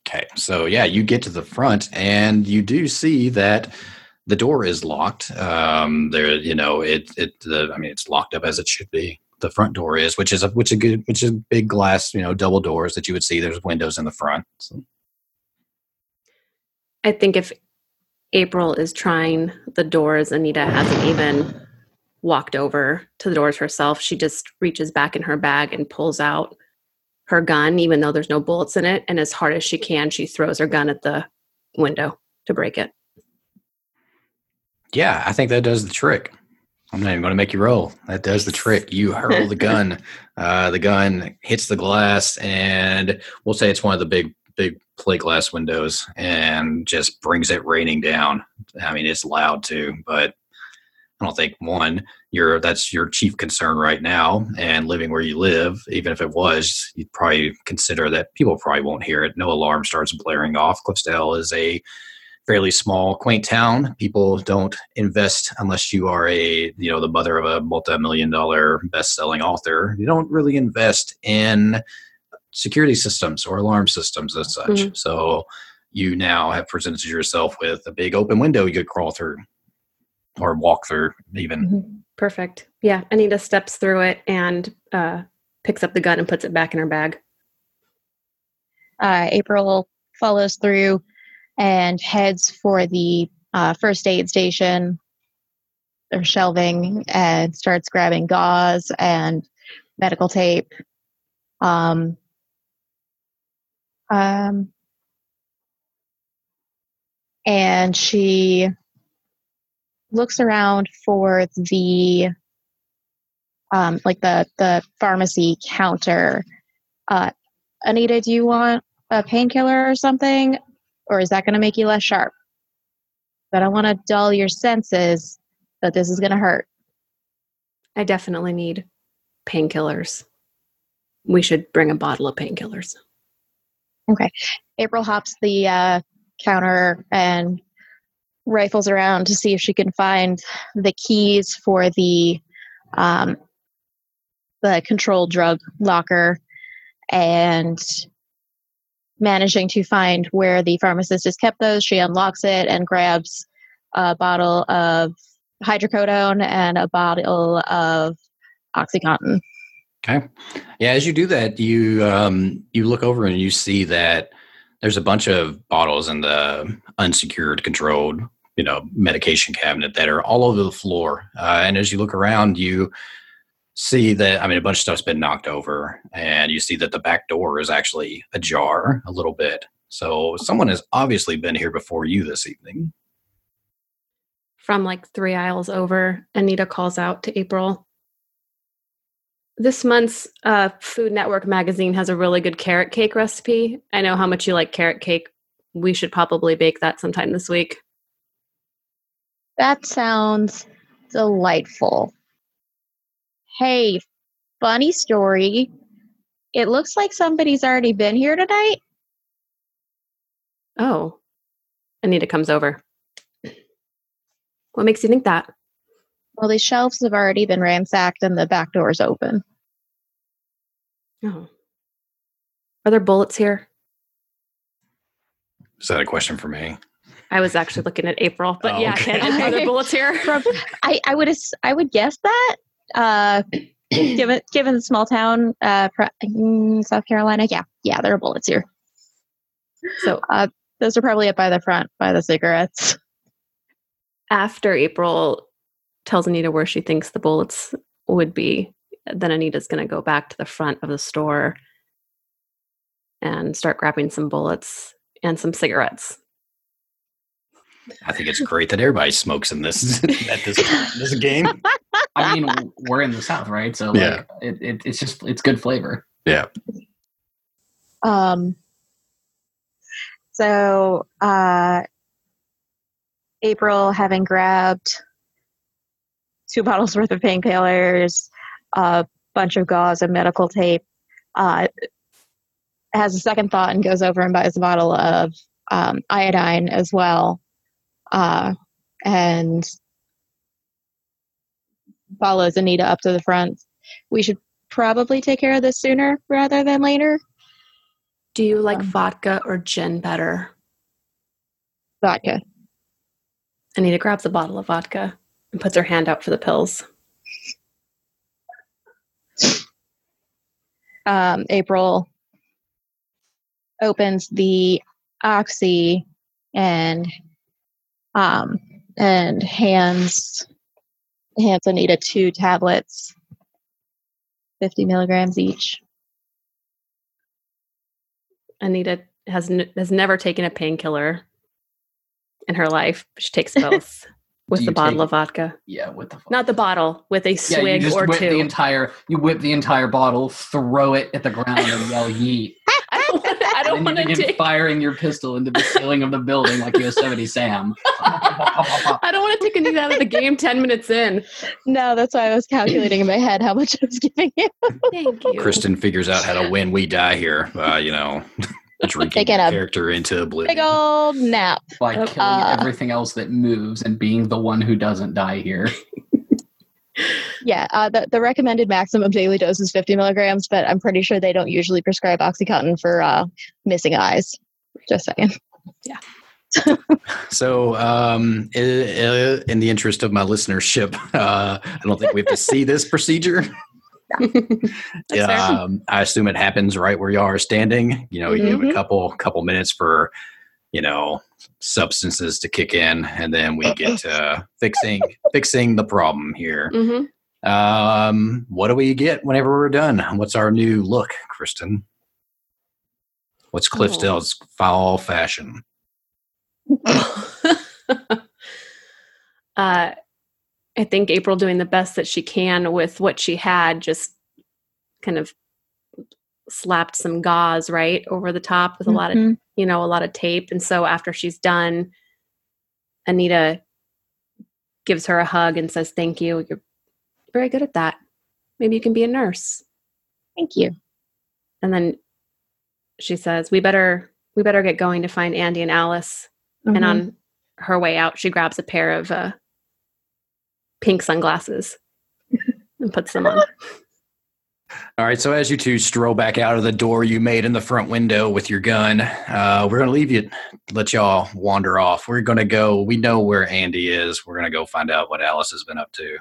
Speaker 1: Okay, so yeah, you get to the front and you do see that the door is locked. Um, there, you know, it it. The, I mean, it's locked up as it should be. The front door is, which is a which is good, which is big glass, you know, double doors that you would see. There's windows in the front. So,
Speaker 6: I think if April is trying the doors, Anita hasn't even walked over to the doors herself. She just reaches back in her bag and pulls out her gun, even though there's no bullets in it. And as hard as she can, she throws her gun at the window to break it.
Speaker 1: Yeah, I think that does the trick. I'm not even going to make you roll. That does the trick. You hurl the gun. *laughs* Uh, the gun hits the glass, and we'll say it's one of the big, big plate glass windows, and just brings it raining down. I mean, it's loud too, but I don't think one, you're that's your chief concern right now, and living where you live, even if it was, you'd probably consider that people probably won't hear it. No alarm starts blaring off. Cliffsdale is a fairly small, quaint town. People don't invest unless you are a you know the mother of a multi-million dollar best-selling author. You don't really invest in security systems or alarm systems as such.
Speaker 6: Mhm.
Speaker 1: So you now have presented yourself with a big open window you could crawl through or walk through even.
Speaker 6: Perfect. Yeah, Anita steps through it and uh, picks up the gun and puts it back in her bag.
Speaker 7: Uh, April follows through and heads for the uh, first aid station or shelving and starts grabbing gauze and medical tape. Um, um, and she looks around for the um, like the the pharmacy counter. Uh, Anita, do you want a painkiller or something, or is that going to make you less sharp? But I want to dull your senses that this is going to hurt.
Speaker 6: I definitely need painkillers. We should bring a bottle of painkillers. Okay.
Speaker 7: April hops the uh, counter and rifles around to see if she can find the keys for the um, the controlled drug locker and managing to find where the pharmacist has kept those she unlocks it and grabs a bottle of hydrocodone and a bottle of oxycontin
Speaker 1: Okay. Yeah, as you do that, you um, you look over and you see that there's a bunch of bottles in the unsecured, controlled, you know, medication cabinet that are all over the floor. Uh, and as you look around, you see that I mean, a bunch of stuff's been knocked over, and you see that the back door is actually ajar a little bit. So someone has obviously been here before you this evening.
Speaker 6: From like three aisles over, Anita calls out to April. This month's uh, Food Network magazine has a really good carrot cake recipe. I know how much you like carrot cake. We should probably bake that sometime this week.
Speaker 7: That sounds delightful. Hey, funny story. It looks like somebody's already been here tonight.
Speaker 6: Oh, Anita comes over. What makes you think that?
Speaker 7: Well, these shelves have already been ransacked and the back door's open.
Speaker 6: Oh. Are there bullets here?
Speaker 1: Is that a question for me?
Speaker 6: I was actually looking at April, but
Speaker 1: Oh,
Speaker 6: yeah,
Speaker 1: okay.
Speaker 6: are there *laughs* bullets here?
Speaker 7: Prob- I, I would I would guess that. Uh, *clears throat* given given the small town, uh, mm, South Carolina, yeah, yeah, there are bullets here.
Speaker 6: So
Speaker 7: Uh, those are probably up by the front by the cigarettes.
Speaker 6: after April tells Anita where she thinks the bullets would be, then Anita's going to go back to the front of the store and start grabbing some bullets and some cigarettes.
Speaker 1: I think it's great that everybody smokes in this *laughs* at this this game. *laughs*
Speaker 4: I mean, we're in the South, right? So
Speaker 1: Yeah.
Speaker 4: it, it, it's just it's good flavor.
Speaker 1: Yeah.
Speaker 7: Um, so uh, April, having grabbed two *laughs* bottles worth of painkillers, a bunch of gauze and medical tape, uh, has a second thought and goes over and buys a bottle of um, iodine as well, uh, and follows Anita up to the front. We should probably take care of this sooner rather than later.
Speaker 6: Do you like
Speaker 7: Um,
Speaker 6: vodka or gin better?
Speaker 7: Vodka.
Speaker 6: Anita grabs a bottle of vodka and puts her hand out for the pills.
Speaker 7: um, April opens the oxy and um, and hands hands Anita two tablets, fifty milligrams each.
Speaker 6: Anita has n- has never taken a painkiller in her life. She takes *laughs* both with the bottle
Speaker 4: take-
Speaker 6: of vodka.
Speaker 4: Yeah, with the?
Speaker 6: Not the bottle, with a
Speaker 4: yeah, you
Speaker 6: swig
Speaker 4: just
Speaker 6: or
Speaker 4: whip the entire you whip the entire bottle, throw it at the ground, and yell *laughs* "yeet."
Speaker 6: I *laughs* don't want to. I
Speaker 4: and
Speaker 6: want
Speaker 4: you
Speaker 6: to
Speaker 4: begin
Speaker 6: take.
Speaker 4: firing your pistol into the ceiling of the building like Yosemite Sam. *laughs*
Speaker 6: I don't want to take Anita out of the game 10 minutes in.
Speaker 7: No, that's why I was calculating in my head how much I was giving you.
Speaker 6: Thank you.
Speaker 1: Kristin figures out how to win. We die here. Uh, you know, drinking
Speaker 7: Taking
Speaker 1: the
Speaker 7: a
Speaker 1: character into
Speaker 7: a
Speaker 1: blue.
Speaker 7: Big old nap.
Speaker 4: by killing
Speaker 7: Uh,
Speaker 4: everything else that moves and being the one who doesn't die here.
Speaker 7: Yeah, uh, the, the recommended maximum daily dose is 50 milligrams, but I'm pretty sure they don't usually prescribe Oxycontin for uh, missing eyes. Just saying. Yeah. *laughs*
Speaker 1: so, um, i- i- in the interest of my listenership, *laughs* uh, I don't think we have to see this procedure. *laughs*
Speaker 6: That's fair.
Speaker 1: um, I assume it happens right where you are standing. You know, you have a
Speaker 7: Mhm.
Speaker 1: couple couple minutes for you know substances to kick in, and then we get to *laughs* fixing fixing the problem here.
Speaker 6: hmm
Speaker 1: Um, what do we get whenever we're done? What's our new look, Kristin? What's
Speaker 6: Oh.
Speaker 1: Cliffdale's fall fashion? *laughs*
Speaker 6: uh, I think April doing the best that she can with what she had, just kind of slapped some gauze right over the top with a lot of
Speaker 7: Mhm.
Speaker 6: You know a lot of tape. And so after she's done anita gives her a hug and says thank you. You're very good at that. Maybe you can be a nurse.
Speaker 7: Thank you.
Speaker 6: and then she says we better we better get going to find andy and alice. And
Speaker 7: Mhm.
Speaker 6: on her way out she grabs a pair of uh, pink sunglasses *laughs* and puts them on *laughs*
Speaker 1: All right, so as you two stroll back out of the door you made in the front window with your gun, uh, we're gonna leave you, let y'all wander off. We're gonna go. We know where Andy is. We're gonna go find out what Alice has been up to.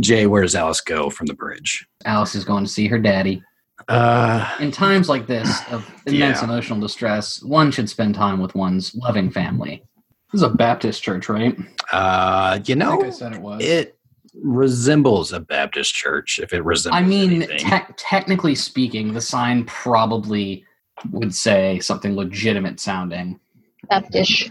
Speaker 1: Jayh, where does Alice go from the bridge?
Speaker 4: Alice is going to see her daddy.
Speaker 1: Uh,
Speaker 4: In times like this of *laughs* immense
Speaker 1: Yeah.
Speaker 4: emotional distress, one should spend time with one's loving family. This is a Baptist church, right?
Speaker 1: uh, you
Speaker 4: I
Speaker 1: know,
Speaker 4: think I said it was.
Speaker 1: it resembles a Baptist church. If it resembles,
Speaker 4: I mean, te- technically speaking, the sign probably would say something legitimate sounding.
Speaker 7: Baptist.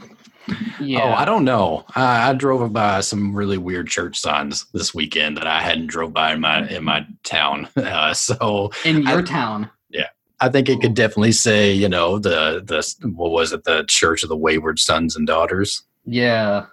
Speaker 4: Yeah.
Speaker 1: Oh, I don't know. I, I drove by some really weird church signs this weekend that I hadn't drove by in my in my town. *laughs* Uh, so
Speaker 4: In your
Speaker 1: I-
Speaker 4: town.
Speaker 1: Yeah, I think it could definitely say, you know, the the what was it, the Church of the Wayward Sons and Daughters,
Speaker 4: Yeah.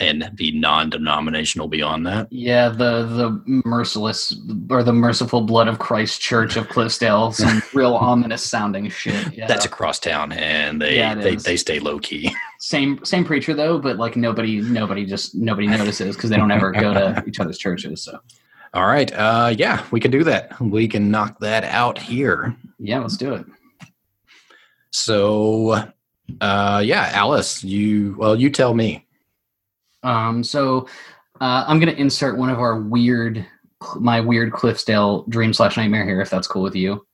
Speaker 1: And be non-denominational beyond that.
Speaker 4: Yeah, the the merciless or the merciful blood of Christ Church of Cliffsdale. Some *laughs* real ominous sounding shit. Yeah.
Speaker 1: That's across town, and they
Speaker 4: Yeah,
Speaker 1: they,
Speaker 4: is.
Speaker 1: they stay low key. *laughs*
Speaker 4: same same preacher though, but like nobody nobody just nobody notices because they don't ever go to *laughs* each other's churches. So
Speaker 1: All right, uh, yeah, we can do that. We can knock that out here.
Speaker 4: yeah, let's do it.
Speaker 1: So, uh, yeah, Alice, you well, you tell me.
Speaker 4: Um, so uh, I'm gonna insert one of our weird, my weird Cliffsdale dream slash nightmare here, if that's cool with you.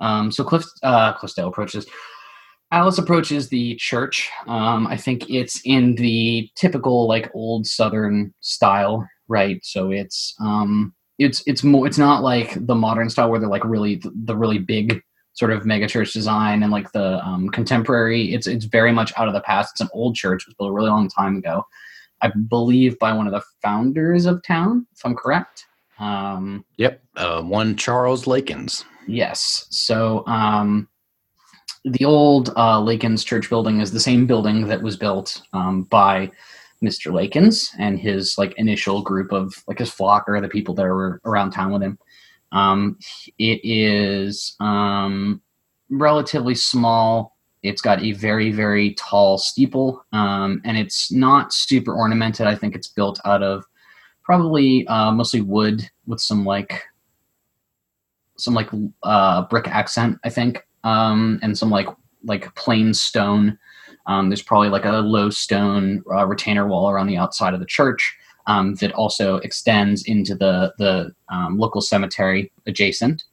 Speaker 4: Um, so Cliff, uh, Cliffsdale approaches. Alice approaches the church. Um, I think it's in the typical like old Southern style, right? So it's um, it's it's more it's not like the modern style where they're like really the really big sort of mega church design and like the um, contemporary. It's it's very much out of the past. It's an old church. It was built a really long time ago. I believe by one of the founders of town, if I'm correct. Um,
Speaker 1: Yep, uh, one Charles Lakins.
Speaker 4: yes. So um, the old uh, Lakins Church building is the same building that was built um, by Mr. Lakins and his like initial group of like his flock or the people that were around town with him. Um, it is um, relatively small. It's got a very, very tall steeple, um, and it's not super ornamented. I think it's built out of probably uh, mostly wood with some like some like uh, brick accent, I think, um, and some like like plain stone. Um, there's probably like a low stone uh, retainer wall around the outside of the church um, that also extends into the the um, local cemetery adjacent.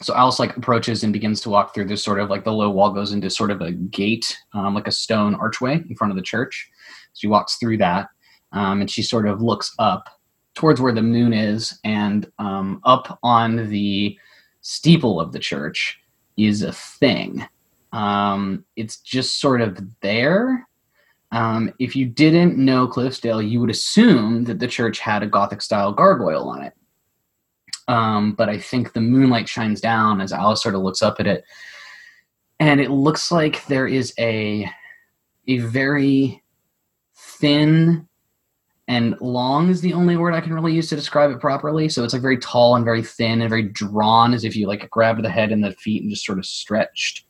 Speaker 4: So Alice like approaches and begins to walk through this sort of like the low wall goes into sort of a gate, um, like a stone archway in front of the church. She walks through that, um, and she sort of looks up towards where the moon is, and um, up on the steeple of the church is a thing. Um, it's just sort of there. Um, if you didn't know Cliffsdale, you would assume that the church had a Gothic style gargoyle on it. Um, but I think the moonlight shines down as Alice sort of looks up at it, and it looks like there is a a very thin and long is the only word I can really use to describe it properly. So it's like very tall and very thin and very drawn, as if you like grabbed the head and the feet and just sort of stretched.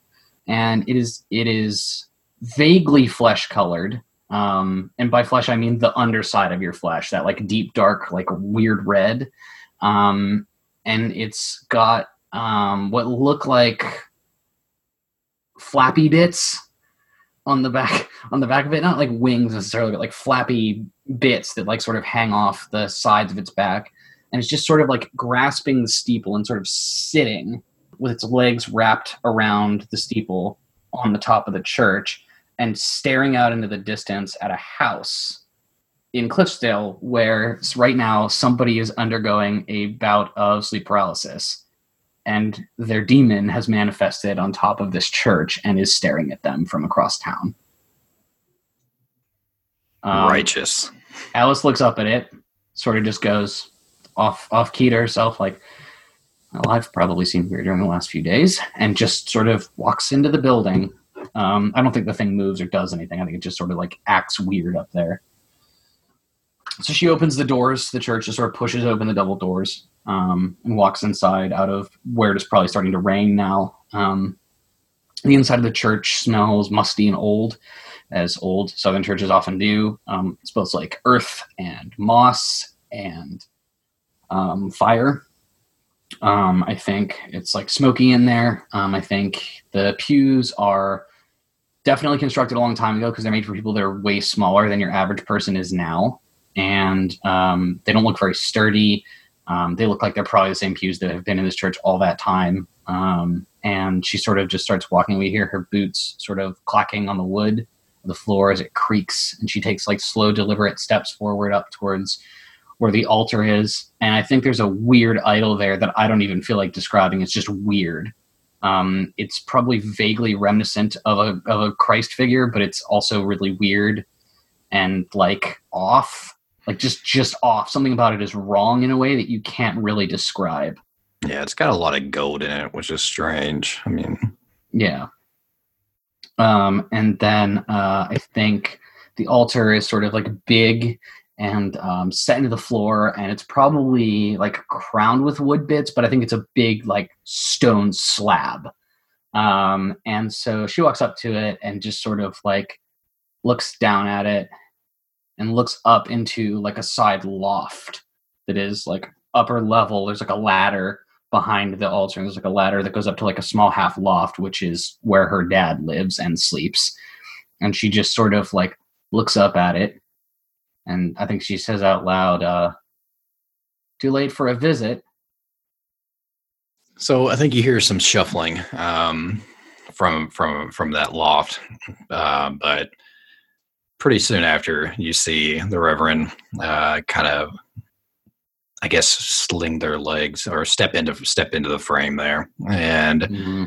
Speaker 4: And it is it is vaguely flesh colored. Um, and by flesh I mean the underside of your flesh, that like deep dark, like weird red. Um, and it's got um, what look like flappy bits on the back *laughs* on the back of it. Not like wings necessarily but like flappy bits that like sort of hang off the sides of its back. And it's just sort of like grasping the steeple and sort of sitting with its legs wrapped around the steeple on the top of the church and staring out into the distance at a house in Cliffsdale where right now somebody is undergoing a bout of sleep paralysis and their demon has manifested on top of this church and is staring at them from across town. Um,
Speaker 1: Righteous.
Speaker 4: Alice looks up at it, sort of just goes off off key to herself, like, "Well, I've probably seen weirder in the last few days," and just sort of walks into the building. Um, I don't think the thing moves or does anything. I think it just sort of like acts weird up there. So she opens the doors. The church just sort of pushes open the double doors um, and walks inside out of where it is probably starting to rain now. Um, the inside of the church smells musty and old, as old southern churches often do. Um, it smells like earth and moss and um, fire. Um, I think it's like smoky in there. Um, I think the pews are definitely constructed a long time ago because they're made for people that are way smaller than your average person is now. And um, they don't look very sturdy. Um, they look like they're probably the same pews that have been in this church all that time. Um, and she sort of just starts walking. We hear her boots sort of clacking on the wood, the floor as it creaks, and she takes like slow, deliberate steps forward up towards where the altar is. And I think there's a weird idol there that I don't even feel like describing. It's just weird. Um, it's probably vaguely reminiscent of a of a Christ figure, but it's also really weird and like off like just just off. Something about it is wrong in a way that you can't really describe.
Speaker 1: Yeah, it's got a lot of gold in it, which is strange. I mean,
Speaker 4: yeah. Um and then uh i think the altar is sort of like big and um, set into the floor and it's probably like crowned with wood bits but i think it's a big like stone slab. Um and so she walks up to it and just sort of like looks down at it and looks up into like a side loft that is like upper level. There's like a ladder behind the altar. And there's like a ladder that goes up to like a small half loft, which is where her dad lives and sleeps. And she just sort of like looks up at it. And I think she says out loud, uh, too late for a visit.
Speaker 1: so I think you hear some shuffling um, from from from that loft, uh, but pretty soon after, you see the Reverend uh, kind of, I guess, sling their legs or step into step into the frame there, and
Speaker 4: Mm-hmm.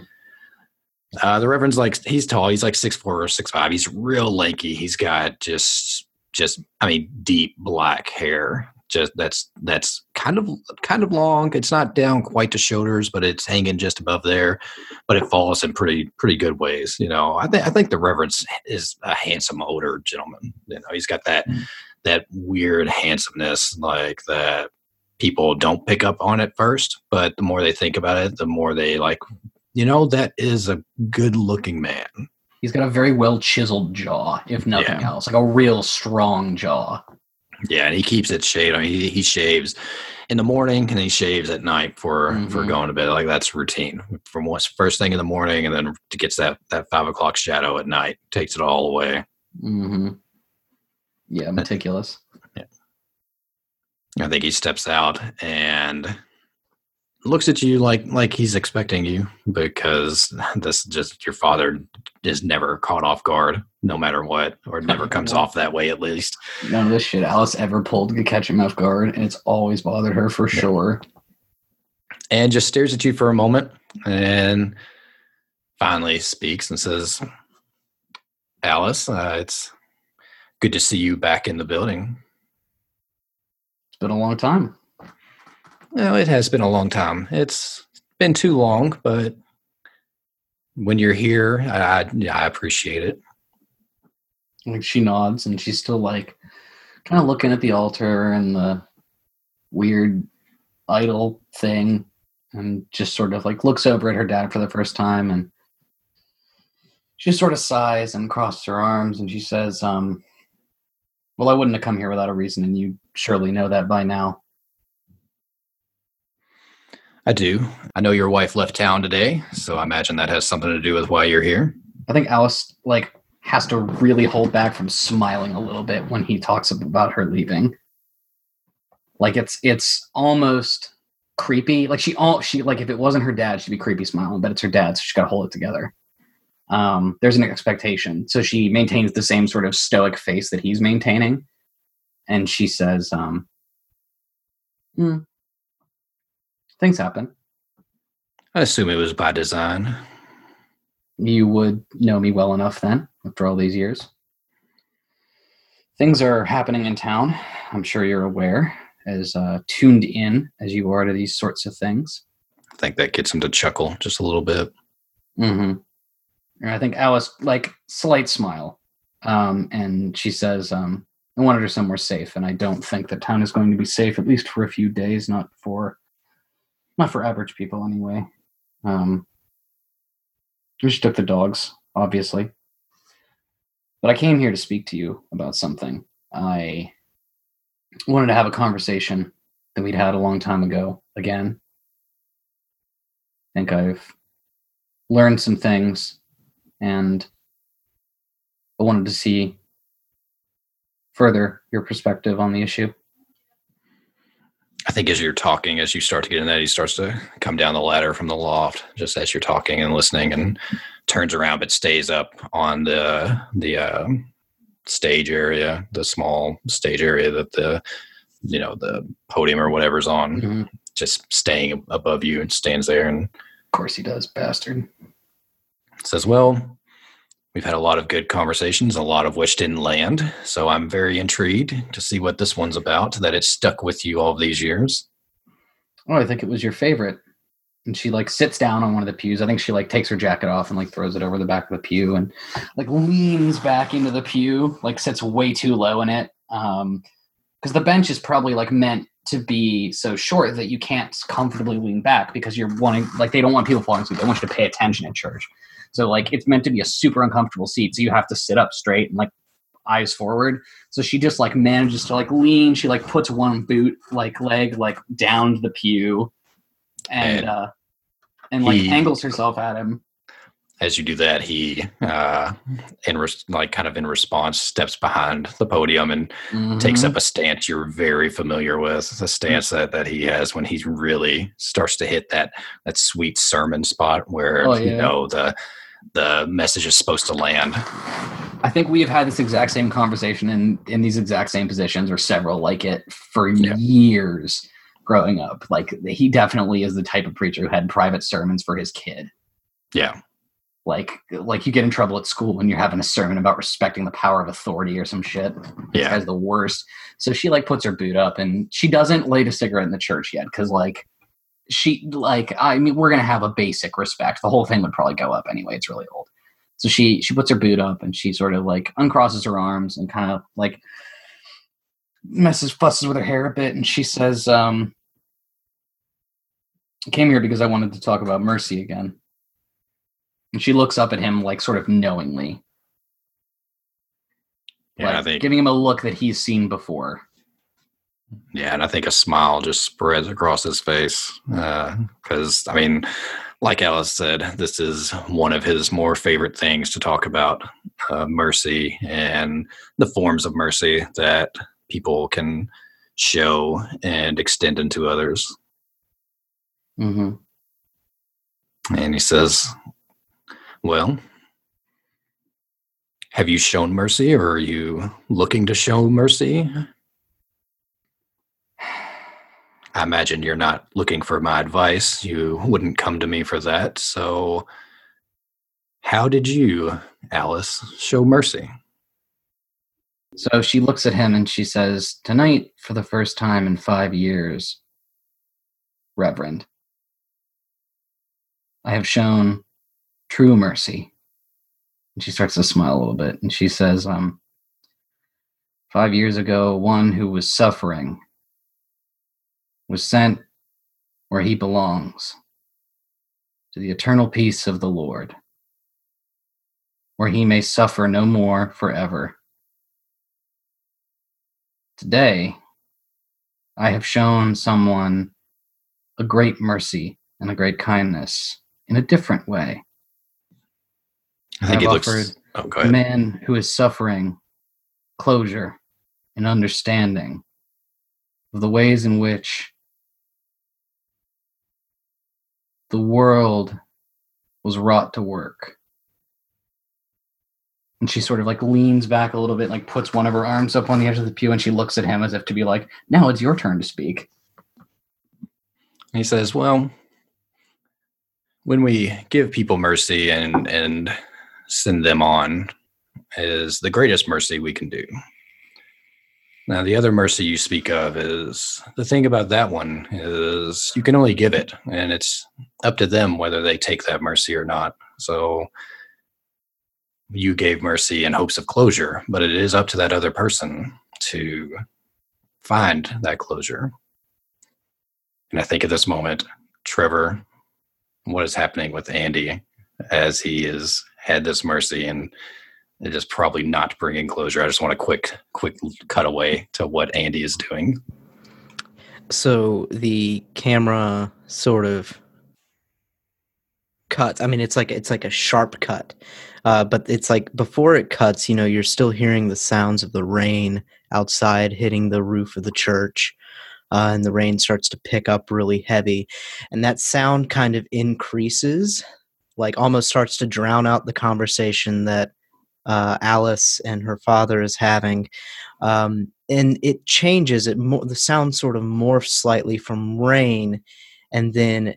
Speaker 1: Uh, the Reverend's like he's tall. He's like six four or six five. He's real lanky. He's got just just I mean deep black hair. Just that's that's kind of kind of long. It's not down quite to shoulders, but it's hanging just above there. But it falls in pretty pretty good ways. You know, I think I think the Reverend is a handsome older gentleman. You know, he's got that mm-hmm. that weird handsomeness like that people don't pick up on at first, but the more they think about it, the more they like you know, that is a good looking man.
Speaker 4: He's got a very well chiseled jaw, if nothing
Speaker 1: Yeah.
Speaker 4: else, like a real strong jaw.
Speaker 1: Yeah, and he keeps it shaved. I mean, he, he shaves in the morning and he shaves at night for for
Speaker 4: Mhm.
Speaker 1: going to bed. Like that's routine. From what's first thing in the morning, and then gets that that five o'clock shadow at night. Takes it all away.
Speaker 4: Mm-hmm. Yeah, meticulous.
Speaker 1: I think he steps out and looks at you like like he's expecting you because this just your father is never caught off guard no matter what or it never *laughs* comes off that way at least.
Speaker 4: None of this shit Alice ever pulled to catch him off guard, and it's always bothered her for sure.
Speaker 1: and just stares at you for a moment and finally speaks and says alice uh, it's good to see you back in the building.
Speaker 4: It's been a long time.
Speaker 1: well it has been a long time. It's been too long but when you're here i, I, I appreciate it
Speaker 4: Like she nods and she's still like kind of looking at the altar and the weird idol thing and just sort of like looks over at her dad for the first time and she sort of sighs and crosses her arms and she says, um, well, I wouldn't have come here without a reason, and you surely know that by now.
Speaker 1: I do. I know your wife left town today, so I imagine that has something to do with why you're here.
Speaker 4: I think Alice like has to really hold back from smiling a little bit when he talks about her leaving. Like it's it's almost creepy. Like she all she like if it wasn't her dad, she'd be creepy smiling, but it's her dad, so she's got to hold it together. Um, there's an expectation, so she maintains the same sort of stoic face that he's maintaining, and she says, um, "Hmm, "Things happen.
Speaker 1: I assume it was by design.
Speaker 4: You would know me well enough then, after all these years. Things are happening in town. I'm sure you're aware, as uh, tuned in as you are to these sorts of things.
Speaker 1: I think that gets him to chuckle just a little bit.
Speaker 4: Mm-hmm. And I think Alice, like, slight smile, um, and she says, um, "I wanted her somewhere safe, and I don't think that town is going to be safe, at least for a few days, not for, not for average people anyway." Um, we just took the dogs, obviously, but I came here to speak to you about something. I wanted to have a conversation that we'd had a long time ago again. I think I've learned some things and I wanted to see further your perspective on the issue.
Speaker 1: I think as you're talking, as you start to get in that, he starts to come down the ladder from the loft, just as you're talking and listening, and turns around, but stays up on the the uh, stage area, the small stage area that the you know the podium or whatever's on,
Speaker 4: Mhm.
Speaker 1: just staying above you and stands there and
Speaker 4: Of course he does, bastard.
Speaker 1: says, "Well, we've had a lot of good conversations, a lot of which didn't land. So I'm very intrigued to see what this one's about. That it stuck with you all these years."
Speaker 4: Oh, I think it was your favorite. And she like sits down on one of the pews. I think she like takes her jacket off and like throws it over the back of the pew and like leans back into the pew, like sits way too low in it. Um, because the bench is probably like meant to be so short that you can't comfortably lean back because you're wanting like they don't want people falling asleep. They want you to pay attention in church. So like it's meant to be a super uncomfortable seat. So you have to sit up straight and like eyes forward. So she just like manages to like lean. She like puts one boot like leg like down to the pew and
Speaker 1: And
Speaker 4: uh and like
Speaker 1: he-
Speaker 4: angles herself at him.
Speaker 1: As you do that, he, uh, in res- like kind of in response, steps behind the podium and takes
Speaker 4: Mhm.
Speaker 1: up a stance you're very familiar with. The stance that, that he has when he really starts to hit that that sweet sermon spot where
Speaker 4: Oh,
Speaker 1: you know the the message is supposed to land.
Speaker 4: I think we have had this exact same conversation in in these exact same positions or several like it for
Speaker 1: Yeah.
Speaker 4: years growing up. Like he definitely is the type of preacher who had private sermons for his kid.
Speaker 1: Yeah,
Speaker 4: Like like you get in trouble at school when you're having a sermon about respecting the power of authority or some shit. This
Speaker 1: yeah,
Speaker 4: guy's the worst. So she like puts her boot up and she doesn't light a cigarette in the church yet because like she like I mean we're gonna have a basic respect. The whole thing would probably go up anyway. It's really old. So she she puts her boot up and she sort of like uncrosses her arms and kind of like messes fusses with her hair a bit and she says, um I came here because I wanted to talk about mercy again. And she looks up at him like sort of knowingly.
Speaker 1: yeah.
Speaker 4: like
Speaker 1: think
Speaker 4: giving him a look that he's seen before.
Speaker 1: Yeah, and I think a smile just spreads across his face. Because, I mean, like Alice said, this is one of his more favorite things to talk about uh, mercy and the forms of mercy that people can show and extend into others.
Speaker 4: Mm-hmm.
Speaker 1: And he says, Well, have you shown mercy or are you looking to show mercy? I imagine you're not looking for my advice. You wouldn't come to me for that. So, how did you, Alice, show mercy?
Speaker 4: So she looks at him and she says, Tonight, for the first time in five years, Reverend, I have shown true mercy. And she starts to smile a little bit and she says, um, Five years ago, one who was suffering was sent where he belongs to the eternal peace of the Lord, where he may suffer no more forever. Today, I have shown someone a great mercy and a great kindness in a different way.
Speaker 1: I think
Speaker 4: I've
Speaker 1: he looks.
Speaker 4: offered
Speaker 1: Oh, go
Speaker 4: a man who is suffering closure and understanding of the ways in which the world was wrought to work. And she sort of like leans back a little bit, like puts one of her arms up on the edge of the pew, and she looks at him as if to be like, now it's your turn to speak.
Speaker 1: He says, "Well, when we give people mercy and and send them on, is the greatest mercy we can do. Now, the other mercy you speak of is the thing about that one is you can only give it, and it's up to them whether they take that mercy or not. So." You gave mercy in hopes of closure, but it is up to that other person to find that closure. And I think at this moment, Trevor, what is happening with Andy as he has had this mercy and it is probably not bringing closure. I just want a quick, quick cutaway to what Andy is doing.
Speaker 3: So the camera sort of cuts. I mean, it's like it's like a sharp cut, uh, but it's like before it cuts, you know, you're still hearing the sounds of the rain outside hitting the roof of the church, uh, and the rain starts to pick up really heavy, and that sound kind of increases, like almost starts to drown out the conversation that uh, Alice and her father is having. Um, and it changes. It mo- the sound sort of morphs slightly from rain, and then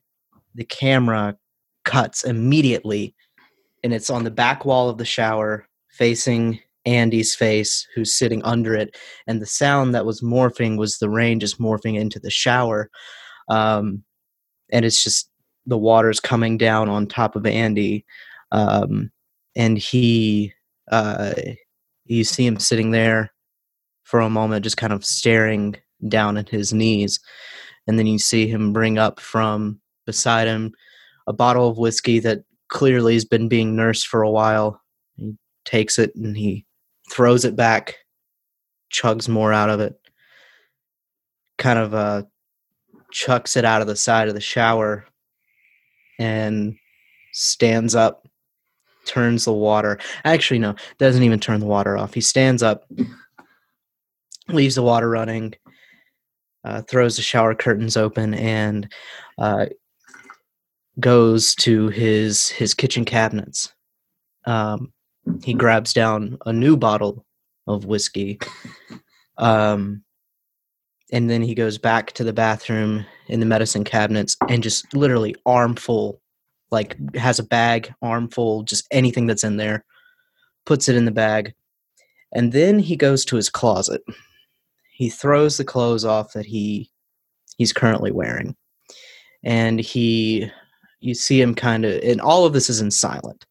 Speaker 3: the camera cuts immediately, and it's on the back wall of the shower, facing Andy's face, who's sitting under it. And the sound that was morphing was the rain just morphing into the shower, um, and it's just the water's coming down on top of Andy, um, and he, uh, you see him sitting there for a moment, just kind of staring down at his knees. And then you see him bring up from beside him a bottle of whiskey that clearly has been being nursed for a while. He takes it and he throws it back, chugs more out of it, kind of uh, chucks it out of the side of the shower, and stands up, turns the water. Actually, no, doesn't even turn the water off. He stands up, leaves the water running, uh, throws the shower curtains open, and uh, goes to his his kitchen cabinets. Um, he grabs down a new bottle of whiskey, um, and then he goes back to the bathroom in the medicine cabinets and just literally armful, like has a bag armful, just anything that's in there, puts it in the bag, and then he goes to his closet. He throws the clothes off that he he's currently wearing, and he you see him kind of and all of this is in silent.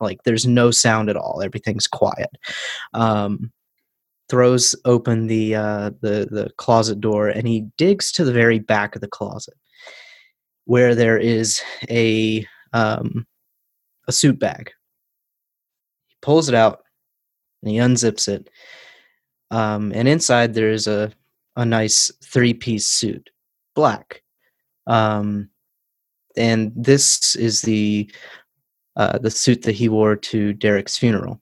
Speaker 3: Like there's no sound at all. Everything's quiet. Um throws open the uh the the closet door and he digs to the very back of the closet where there is a um a suit bag. He pulls it out and he unzips it um and inside there's a a nice three piece suit. Black. Um and this is the uh, the suit that he wore to Derek's funeral.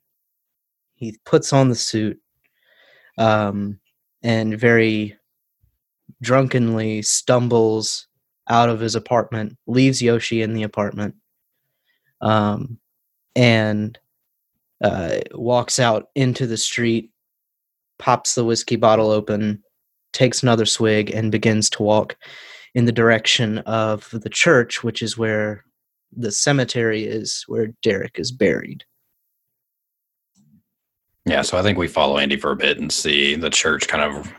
Speaker 3: He puts on the suit um, and very drunkenly stumbles out of his apartment, leaves Yoshi in the apartment, um, and uh, walks out into the street, pops the whiskey bottle open, takes another swig, and begins to walk in the direction of the church, which is where the cemetery is, where Derek is buried.
Speaker 1: Yeah, so I think we follow Andy for a bit and see the church kind of,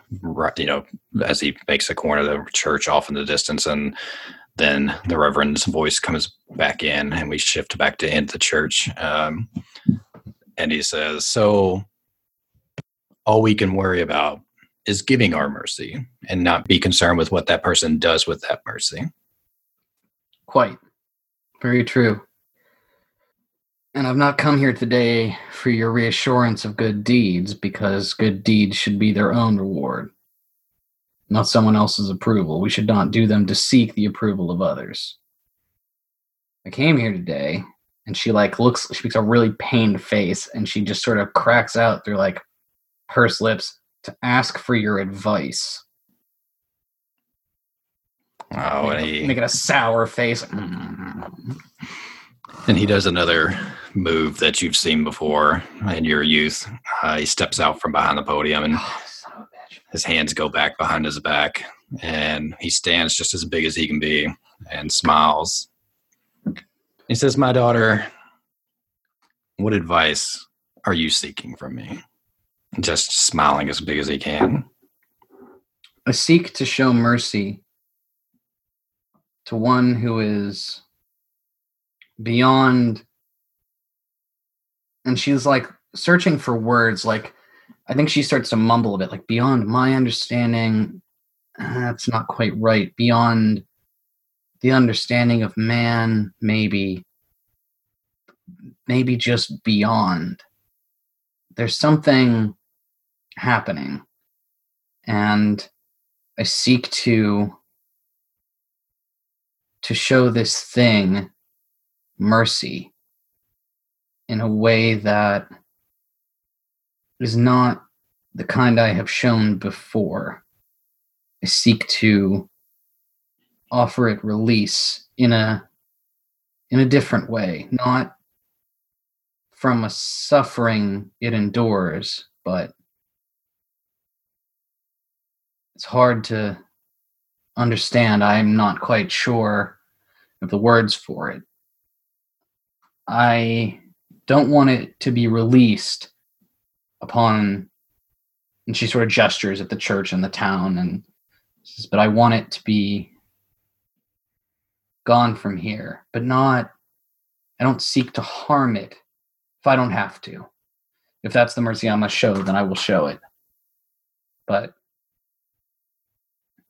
Speaker 1: you know, as he makes the corner of the church off in the distance, and then the Reverend's voice comes back in, and we shift back to into the church. Um, and he says, "So, all we can worry about is giving our mercy and not be concerned with what that person does with that mercy.
Speaker 4: Quite. Very true. And I've not come here today for your reassurance of good deeds because good deeds should be their own reward, not someone else's approval. We should not do them to seek the approval of others. I came here today and she like looks she makes a really pained face and she just sort of cracks out through like pursed lips to ask for your advice.
Speaker 1: Oh, and he
Speaker 4: Making a sour face. Mm.
Speaker 1: and he does another move that you've seen before in your youth. Uh, he steps out from behind the podium and
Speaker 4: Oh, son of a bitch.
Speaker 1: his hands go back behind his back, and he stands just as big as he can be and smiles. He says, "My daughter, what advice are you seeking from me?" Just smiling as big as he can.
Speaker 4: I seek to show mercy to one who is beyond. And she's like searching for words. Like, I think she starts to mumble a bit, like, beyond my understanding. uh, That's not quite right. Beyond the understanding of man, maybe. Maybe just beyond. There's something happening. And I seek to to show this thing mercy in a way that is not the kind I have shown before. I seek to offer it release in a in a different way, not from a suffering it endures, but it's hard to understand. I'm not quite sure of the words for it. I don't want it to be released upon, and she sort of gestures at the church and the town, and says, but I want it to be gone from here, but not, I don't seek to harm it if I don't have to. If that's the mercy I must show, then I will show it. But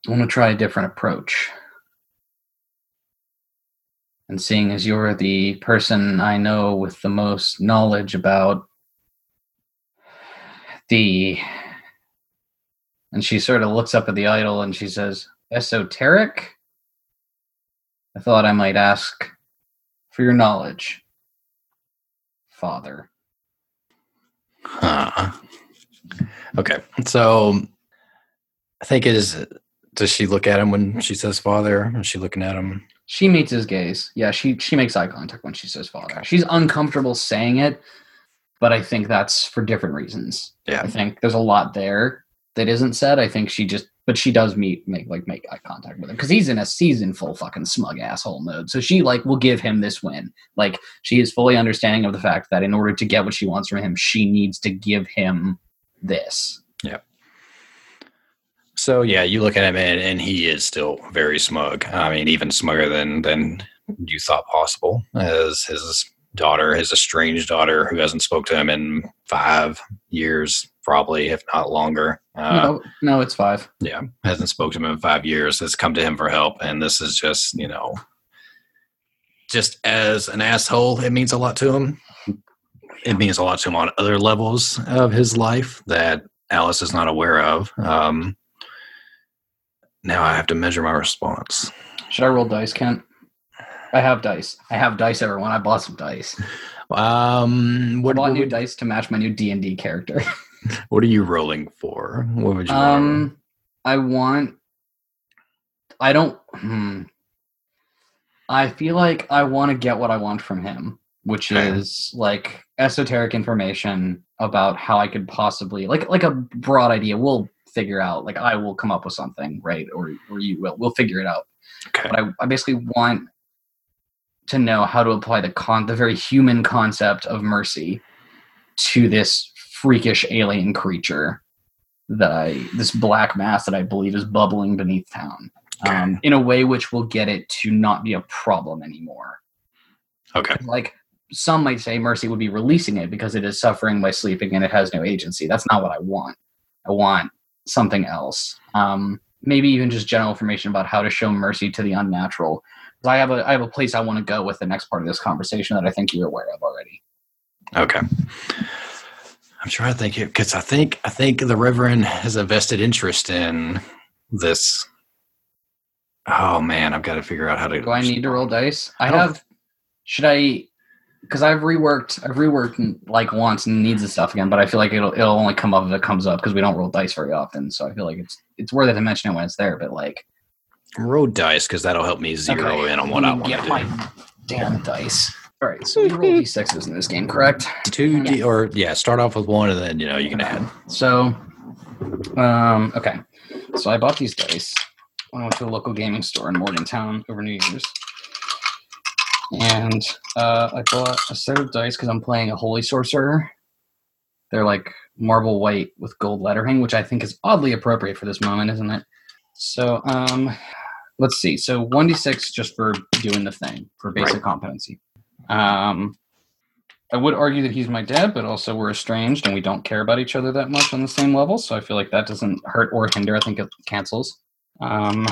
Speaker 4: I want to try a different approach. And seeing as you're the person I know with the most knowledge about the. And she sort of looks up at the idol and she says, Esoteric? I thought I might ask for your knowledge, Father.
Speaker 1: Huh. Okay, so I think it is. Does she look at him when hmm. she says "father"? Is she looking at him?
Speaker 4: She meets his gaze. Yeah, she she makes eye contact when she says father. She's uncomfortable saying it, but I think that's for different reasons.
Speaker 1: Yeah.
Speaker 4: I think there's a lot there that isn't said. I think she just but she does meet make like make eye contact with him because he's in a season full fucking smug asshole mode. So she like will give him this win. Like she is fully understanding of the fact that in order to get what she wants from him, she needs to give him this.
Speaker 1: So yeah, you look at him and, and he is still very smug. I mean, even smugger than than you thought possible. As his daughter, his estranged daughter, who hasn't spoke to him in five years, probably if not longer. Uh,
Speaker 4: no, no, it's five.
Speaker 1: yeah, hasn't spoke to him in five years. Has come to him for help, and this is just you know, just as an asshole, it means a lot to him. It means a lot to him on other levels of his life that Alice is not aware of. Um, now I have to measure my response.
Speaker 4: Should I roll dice, Kent? I have dice. I have dice, everyone. I bought some dice.
Speaker 1: Um,
Speaker 4: I
Speaker 1: what,
Speaker 4: bought
Speaker 1: what,
Speaker 4: new
Speaker 1: would-
Speaker 4: dice to match my new D and D character. *laughs*
Speaker 1: what are you rolling for? What would you? wanna?
Speaker 4: Um, I want. I don't. Hmm. I feel like I want to get what I want from him, which
Speaker 1: Okay.
Speaker 4: is like esoteric information about how I could possibly like like a broad idea. We'll figure out. Like I will come up with something, right? Or or you will. We'll figure it out.
Speaker 1: okay.
Speaker 4: But I, I basically want to know how to apply the con the very human concept of mercy to this freakish alien creature that I this black mass that I believe is bubbling beneath town. Um, in a way which will get it to not be a problem anymore.
Speaker 1: Okay.
Speaker 4: Like some might say mercy would be releasing it because it is suffering by sleeping and it has no agency. That's not what I want. I want something else. Um, maybe even just general information about how to show mercy to the unnatural. I have a I have a place I want to go with the next part of this conversation that I think you're aware of already.
Speaker 1: Okay. I'm trying to think because I think I think the Reverend has a vested interest in this. Oh man, I've got to figure out how to.
Speaker 4: Do I need to roll dice? I,
Speaker 1: I
Speaker 4: have. Should I? Because I've reworked. I've reworked like once and needs the stuff again, but I feel like it'll it'll only come up if it comes up because we don't roll dice very often. So I feel like it's it's worth it to mention it when it's there. But like
Speaker 1: roll dice because that'll help me zero
Speaker 4: okay,
Speaker 1: in on what I want to
Speaker 4: get
Speaker 1: do.
Speaker 4: my damn dice. All right, so we roll *laughs* d6s in this game, correct?
Speaker 1: Two D or yeah, start off with one and then you know you can add.
Speaker 4: So, um, okay. So I bought these dice when I went to a local gaming store in Morgantown over New Year's. And uh, I bought a set of dice because I'm playing a Holy Sorcerer. They're like marble white with gold lettering, which I think is oddly appropriate for this moment, isn't it? So, um, let's see. So 1d6 just for doing the thing, for basic
Speaker 1: Right.
Speaker 4: competency. Um, I would argue that he's my dad, but also we're estranged and we don't care about each other that much on the same level. So I feel like that doesn't hurt or hinder. I think it cancels. Um,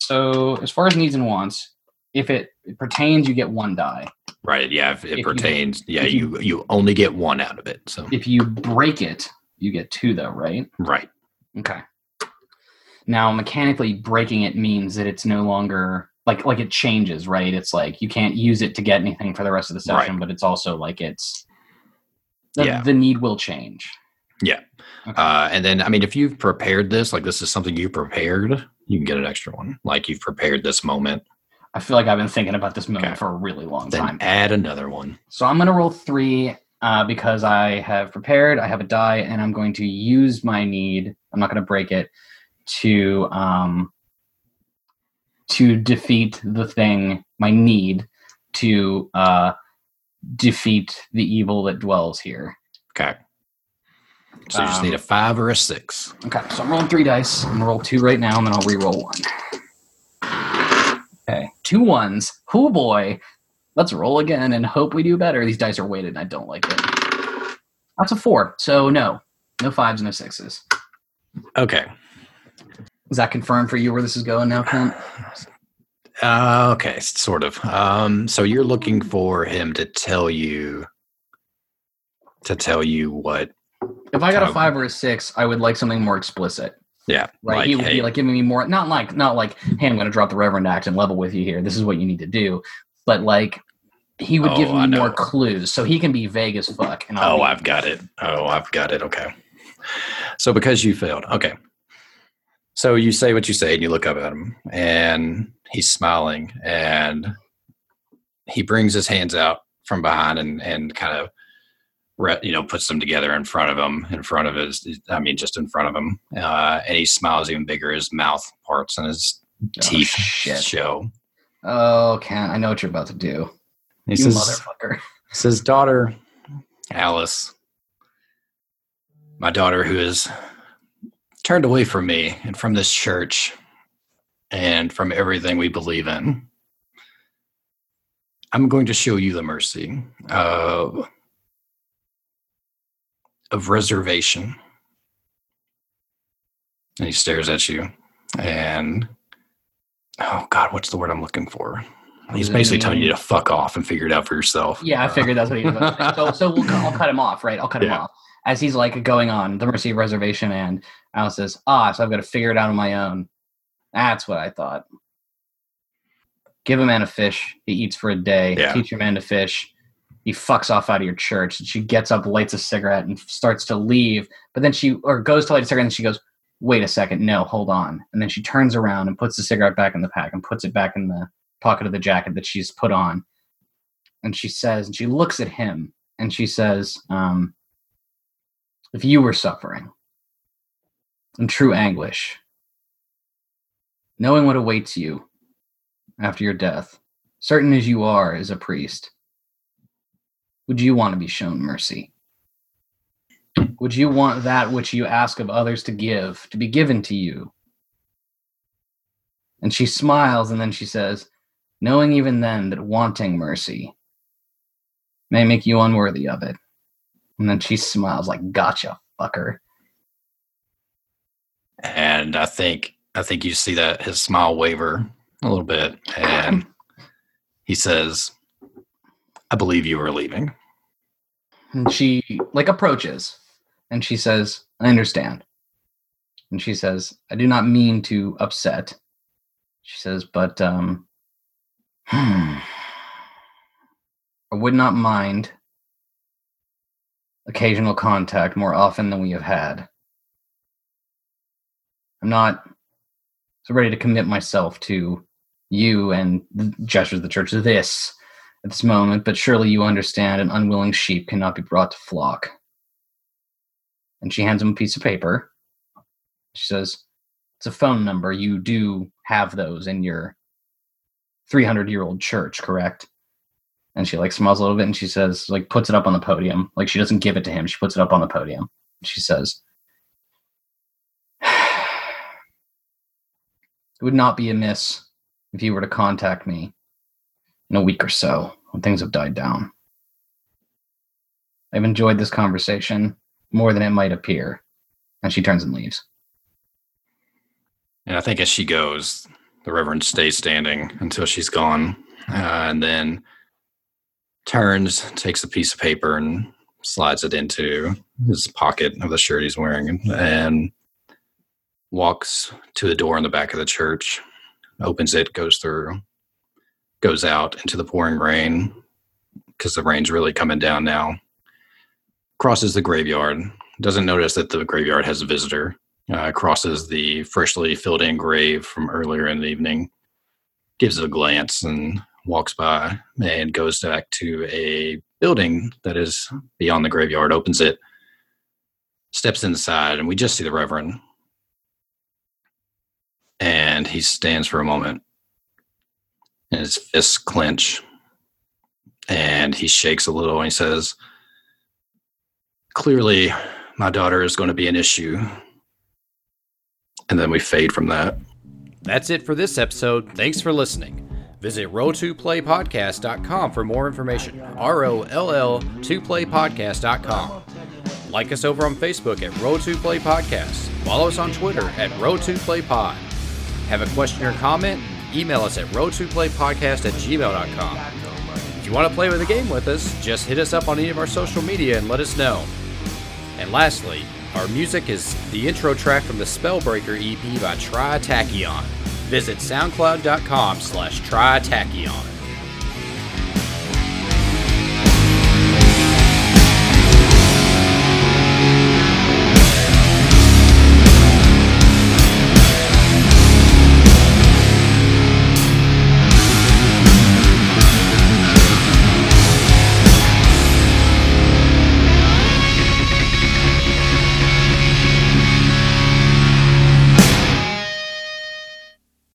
Speaker 4: so as far as needs and wants, if it pertains, you get one die.
Speaker 1: Right. Yeah. If it
Speaker 4: you-
Speaker 1: pertains, yeah,
Speaker 4: you-
Speaker 1: you you only get one out of it. So
Speaker 4: If you break it, you get two, though, right?
Speaker 1: right.
Speaker 4: Okay. Now, mechanically breaking it means that it's no longer like like it changes, right? It's like you can't use it to get anything for the rest of the session,
Speaker 1: Right.
Speaker 4: but it's also like it's the,
Speaker 1: Yeah.
Speaker 4: the need will change.
Speaker 1: Yeah.
Speaker 4: Okay.
Speaker 1: Uh, and then I mean, if you've prepared this, like this is something you prepared, you can get an extra one. Like you've prepared this moment,
Speaker 4: I feel like I've been thinking about this moment
Speaker 1: Okay.
Speaker 4: for a really long
Speaker 1: then
Speaker 4: time.
Speaker 1: add another one.
Speaker 4: So I'm going to roll three uh, because I have prepared. I have a die, and I'm going to use my need. I'm not going to break it to um, to defeat the thing. My need to uh, defeat the evil that dwells here.
Speaker 1: Okay. So you just
Speaker 4: Um,
Speaker 1: need a five or a six.
Speaker 4: Okay, so I'm rolling three dice. I'm gonna roll two right now, and then I'll re-roll one. Okay, two ones. Oh boy, let's roll again and hope we do better. These dice are weighted, and I don't like it. That's a four. So no, no fives, no sixes.
Speaker 1: Okay.
Speaker 4: Is that confirmed for you where this is going now, Clint?
Speaker 1: Uh, okay, sort of. Um, so you're looking for him to tell you to tell you what?
Speaker 4: If I got a five or a six, I would like something more explicit.
Speaker 1: Yeah,
Speaker 4: Right?
Speaker 1: like,
Speaker 4: he would
Speaker 1: hey,
Speaker 4: be like giving me more, not like, not like, hey, I'm going to drop the Reverend Act and level with you here. This is what you need to do. But like, he would give
Speaker 1: Oh,
Speaker 4: me more clues, so he can be vague as fuck. And I'll
Speaker 1: Oh, I've got it. Oh, I've got it. Okay. So because you failed, okay. So you say what you say, and you look up at him, and he's smiling, and he brings his hands out from behind, and and kind of, you know, puts them together in front of him, in front of his, I mean, just in front of him, uh, and he smiles even bigger. His mouth parts and his
Speaker 4: Oh,
Speaker 1: teeth
Speaker 4: shit.
Speaker 1: show.
Speaker 4: Oh, Ken, I know what you're about to do.
Speaker 1: He
Speaker 4: you
Speaker 1: says,
Speaker 4: motherfucker. *laughs*
Speaker 1: says daughter alice my daughter who has turned away from me and from this church and from everything we believe in i'm going to show you the mercy of of reservation and he stares at you and oh god what's the word i'm looking for he's basically telling you to fuck off and figure it out for yourself
Speaker 4: Yeah, I figured that's what he was about to say. So, so we'll, I'll cut him off, right? I'll cut him off. As he's like going on, the Mercy of Reservation, and Alice says, Ah, so I've got to figure it out on my own. That's what I thought. Give a man a fish, he eats for a day.
Speaker 1: Yeah.
Speaker 4: Teach a man to fish, he fucks off out of your church. And she gets up, lights a cigarette, and starts to leave. But then she, or goes to light a cigarette, and she goes, Wait a second, no, hold on. And then she turns around and puts the cigarette back in the pack and puts it back in the pocket of the jacket that she's put on. And she says, and she looks at him and she says, um, If you were suffering in true anguish, knowing what awaits you after your death, certain as you are as a priest, would you want to be shown mercy? Would you want that which you ask of others to give to be given to you? And she smiles and then she says, knowing even then that wanting mercy may make you unworthy of it. And then she smiles like, gotcha, fucker.
Speaker 1: And I think I think you see that his smile waver a little bit, and he says, "I believe you are leaving."
Speaker 4: And she like approaches and she says, I understand. And she says, I do not mean to upset. She says, but um I would not mind occasional contact more often than we have had. I'm not so ready to commit myself to you and gestures of the church to this at this moment, but surely you understand an unwilling sheep cannot be brought to flock. And she hands him a piece of paper. She says, It's a phone number. You do have those in your 300 year old church, correct? And she like smiles a little bit and she says, like, puts it up on the podium. Like, she doesn't give it to him. She puts it up on the podium. She says, It would not be amiss if you were to contact me in a week or so when things have died down. I've enjoyed this conversation more than it might appear. And she turns and leaves.
Speaker 1: And I think as she goes, the Reverend stays standing until she's gone, uh, and then turns, takes a piece of paper, and slides it into his pocket of the shirt he's wearing, and walks to the door in the back of the church, opens it, goes through, goes out into the pouring rain because the rain's really coming down now. Crosses the graveyard, doesn't notice that the graveyard has a visitor. Uh, crosses the freshly filled in grave from earlier in the evening, gives it a glance, and walks by and goes back to a building that is beyond the graveyard, opens it, steps inside, and we just see the Reverend. And he stands for a moment, and his fists clench, and he shakes a little, and he says, Clearly, my daughter is going to be an issue. And then we fade from that. That's it for this episode. Thanks for listening. Visit rolltoplaypodcast.com for more information. R O L L 2playpodcast.com. Like us over on Facebook at Roll to Play Podcast. Follow us on Twitter at RollToPlayPod. Have a question or comment? Email us at rolltoplaypodcast at gmail.com. If you want to play with a game with us, just hit us up on any of our social media and let us know. And lastly, our music is the intro track from the Spellbreaker EP by Tritachyon. Visit soundcloud.com slash Tritachyon.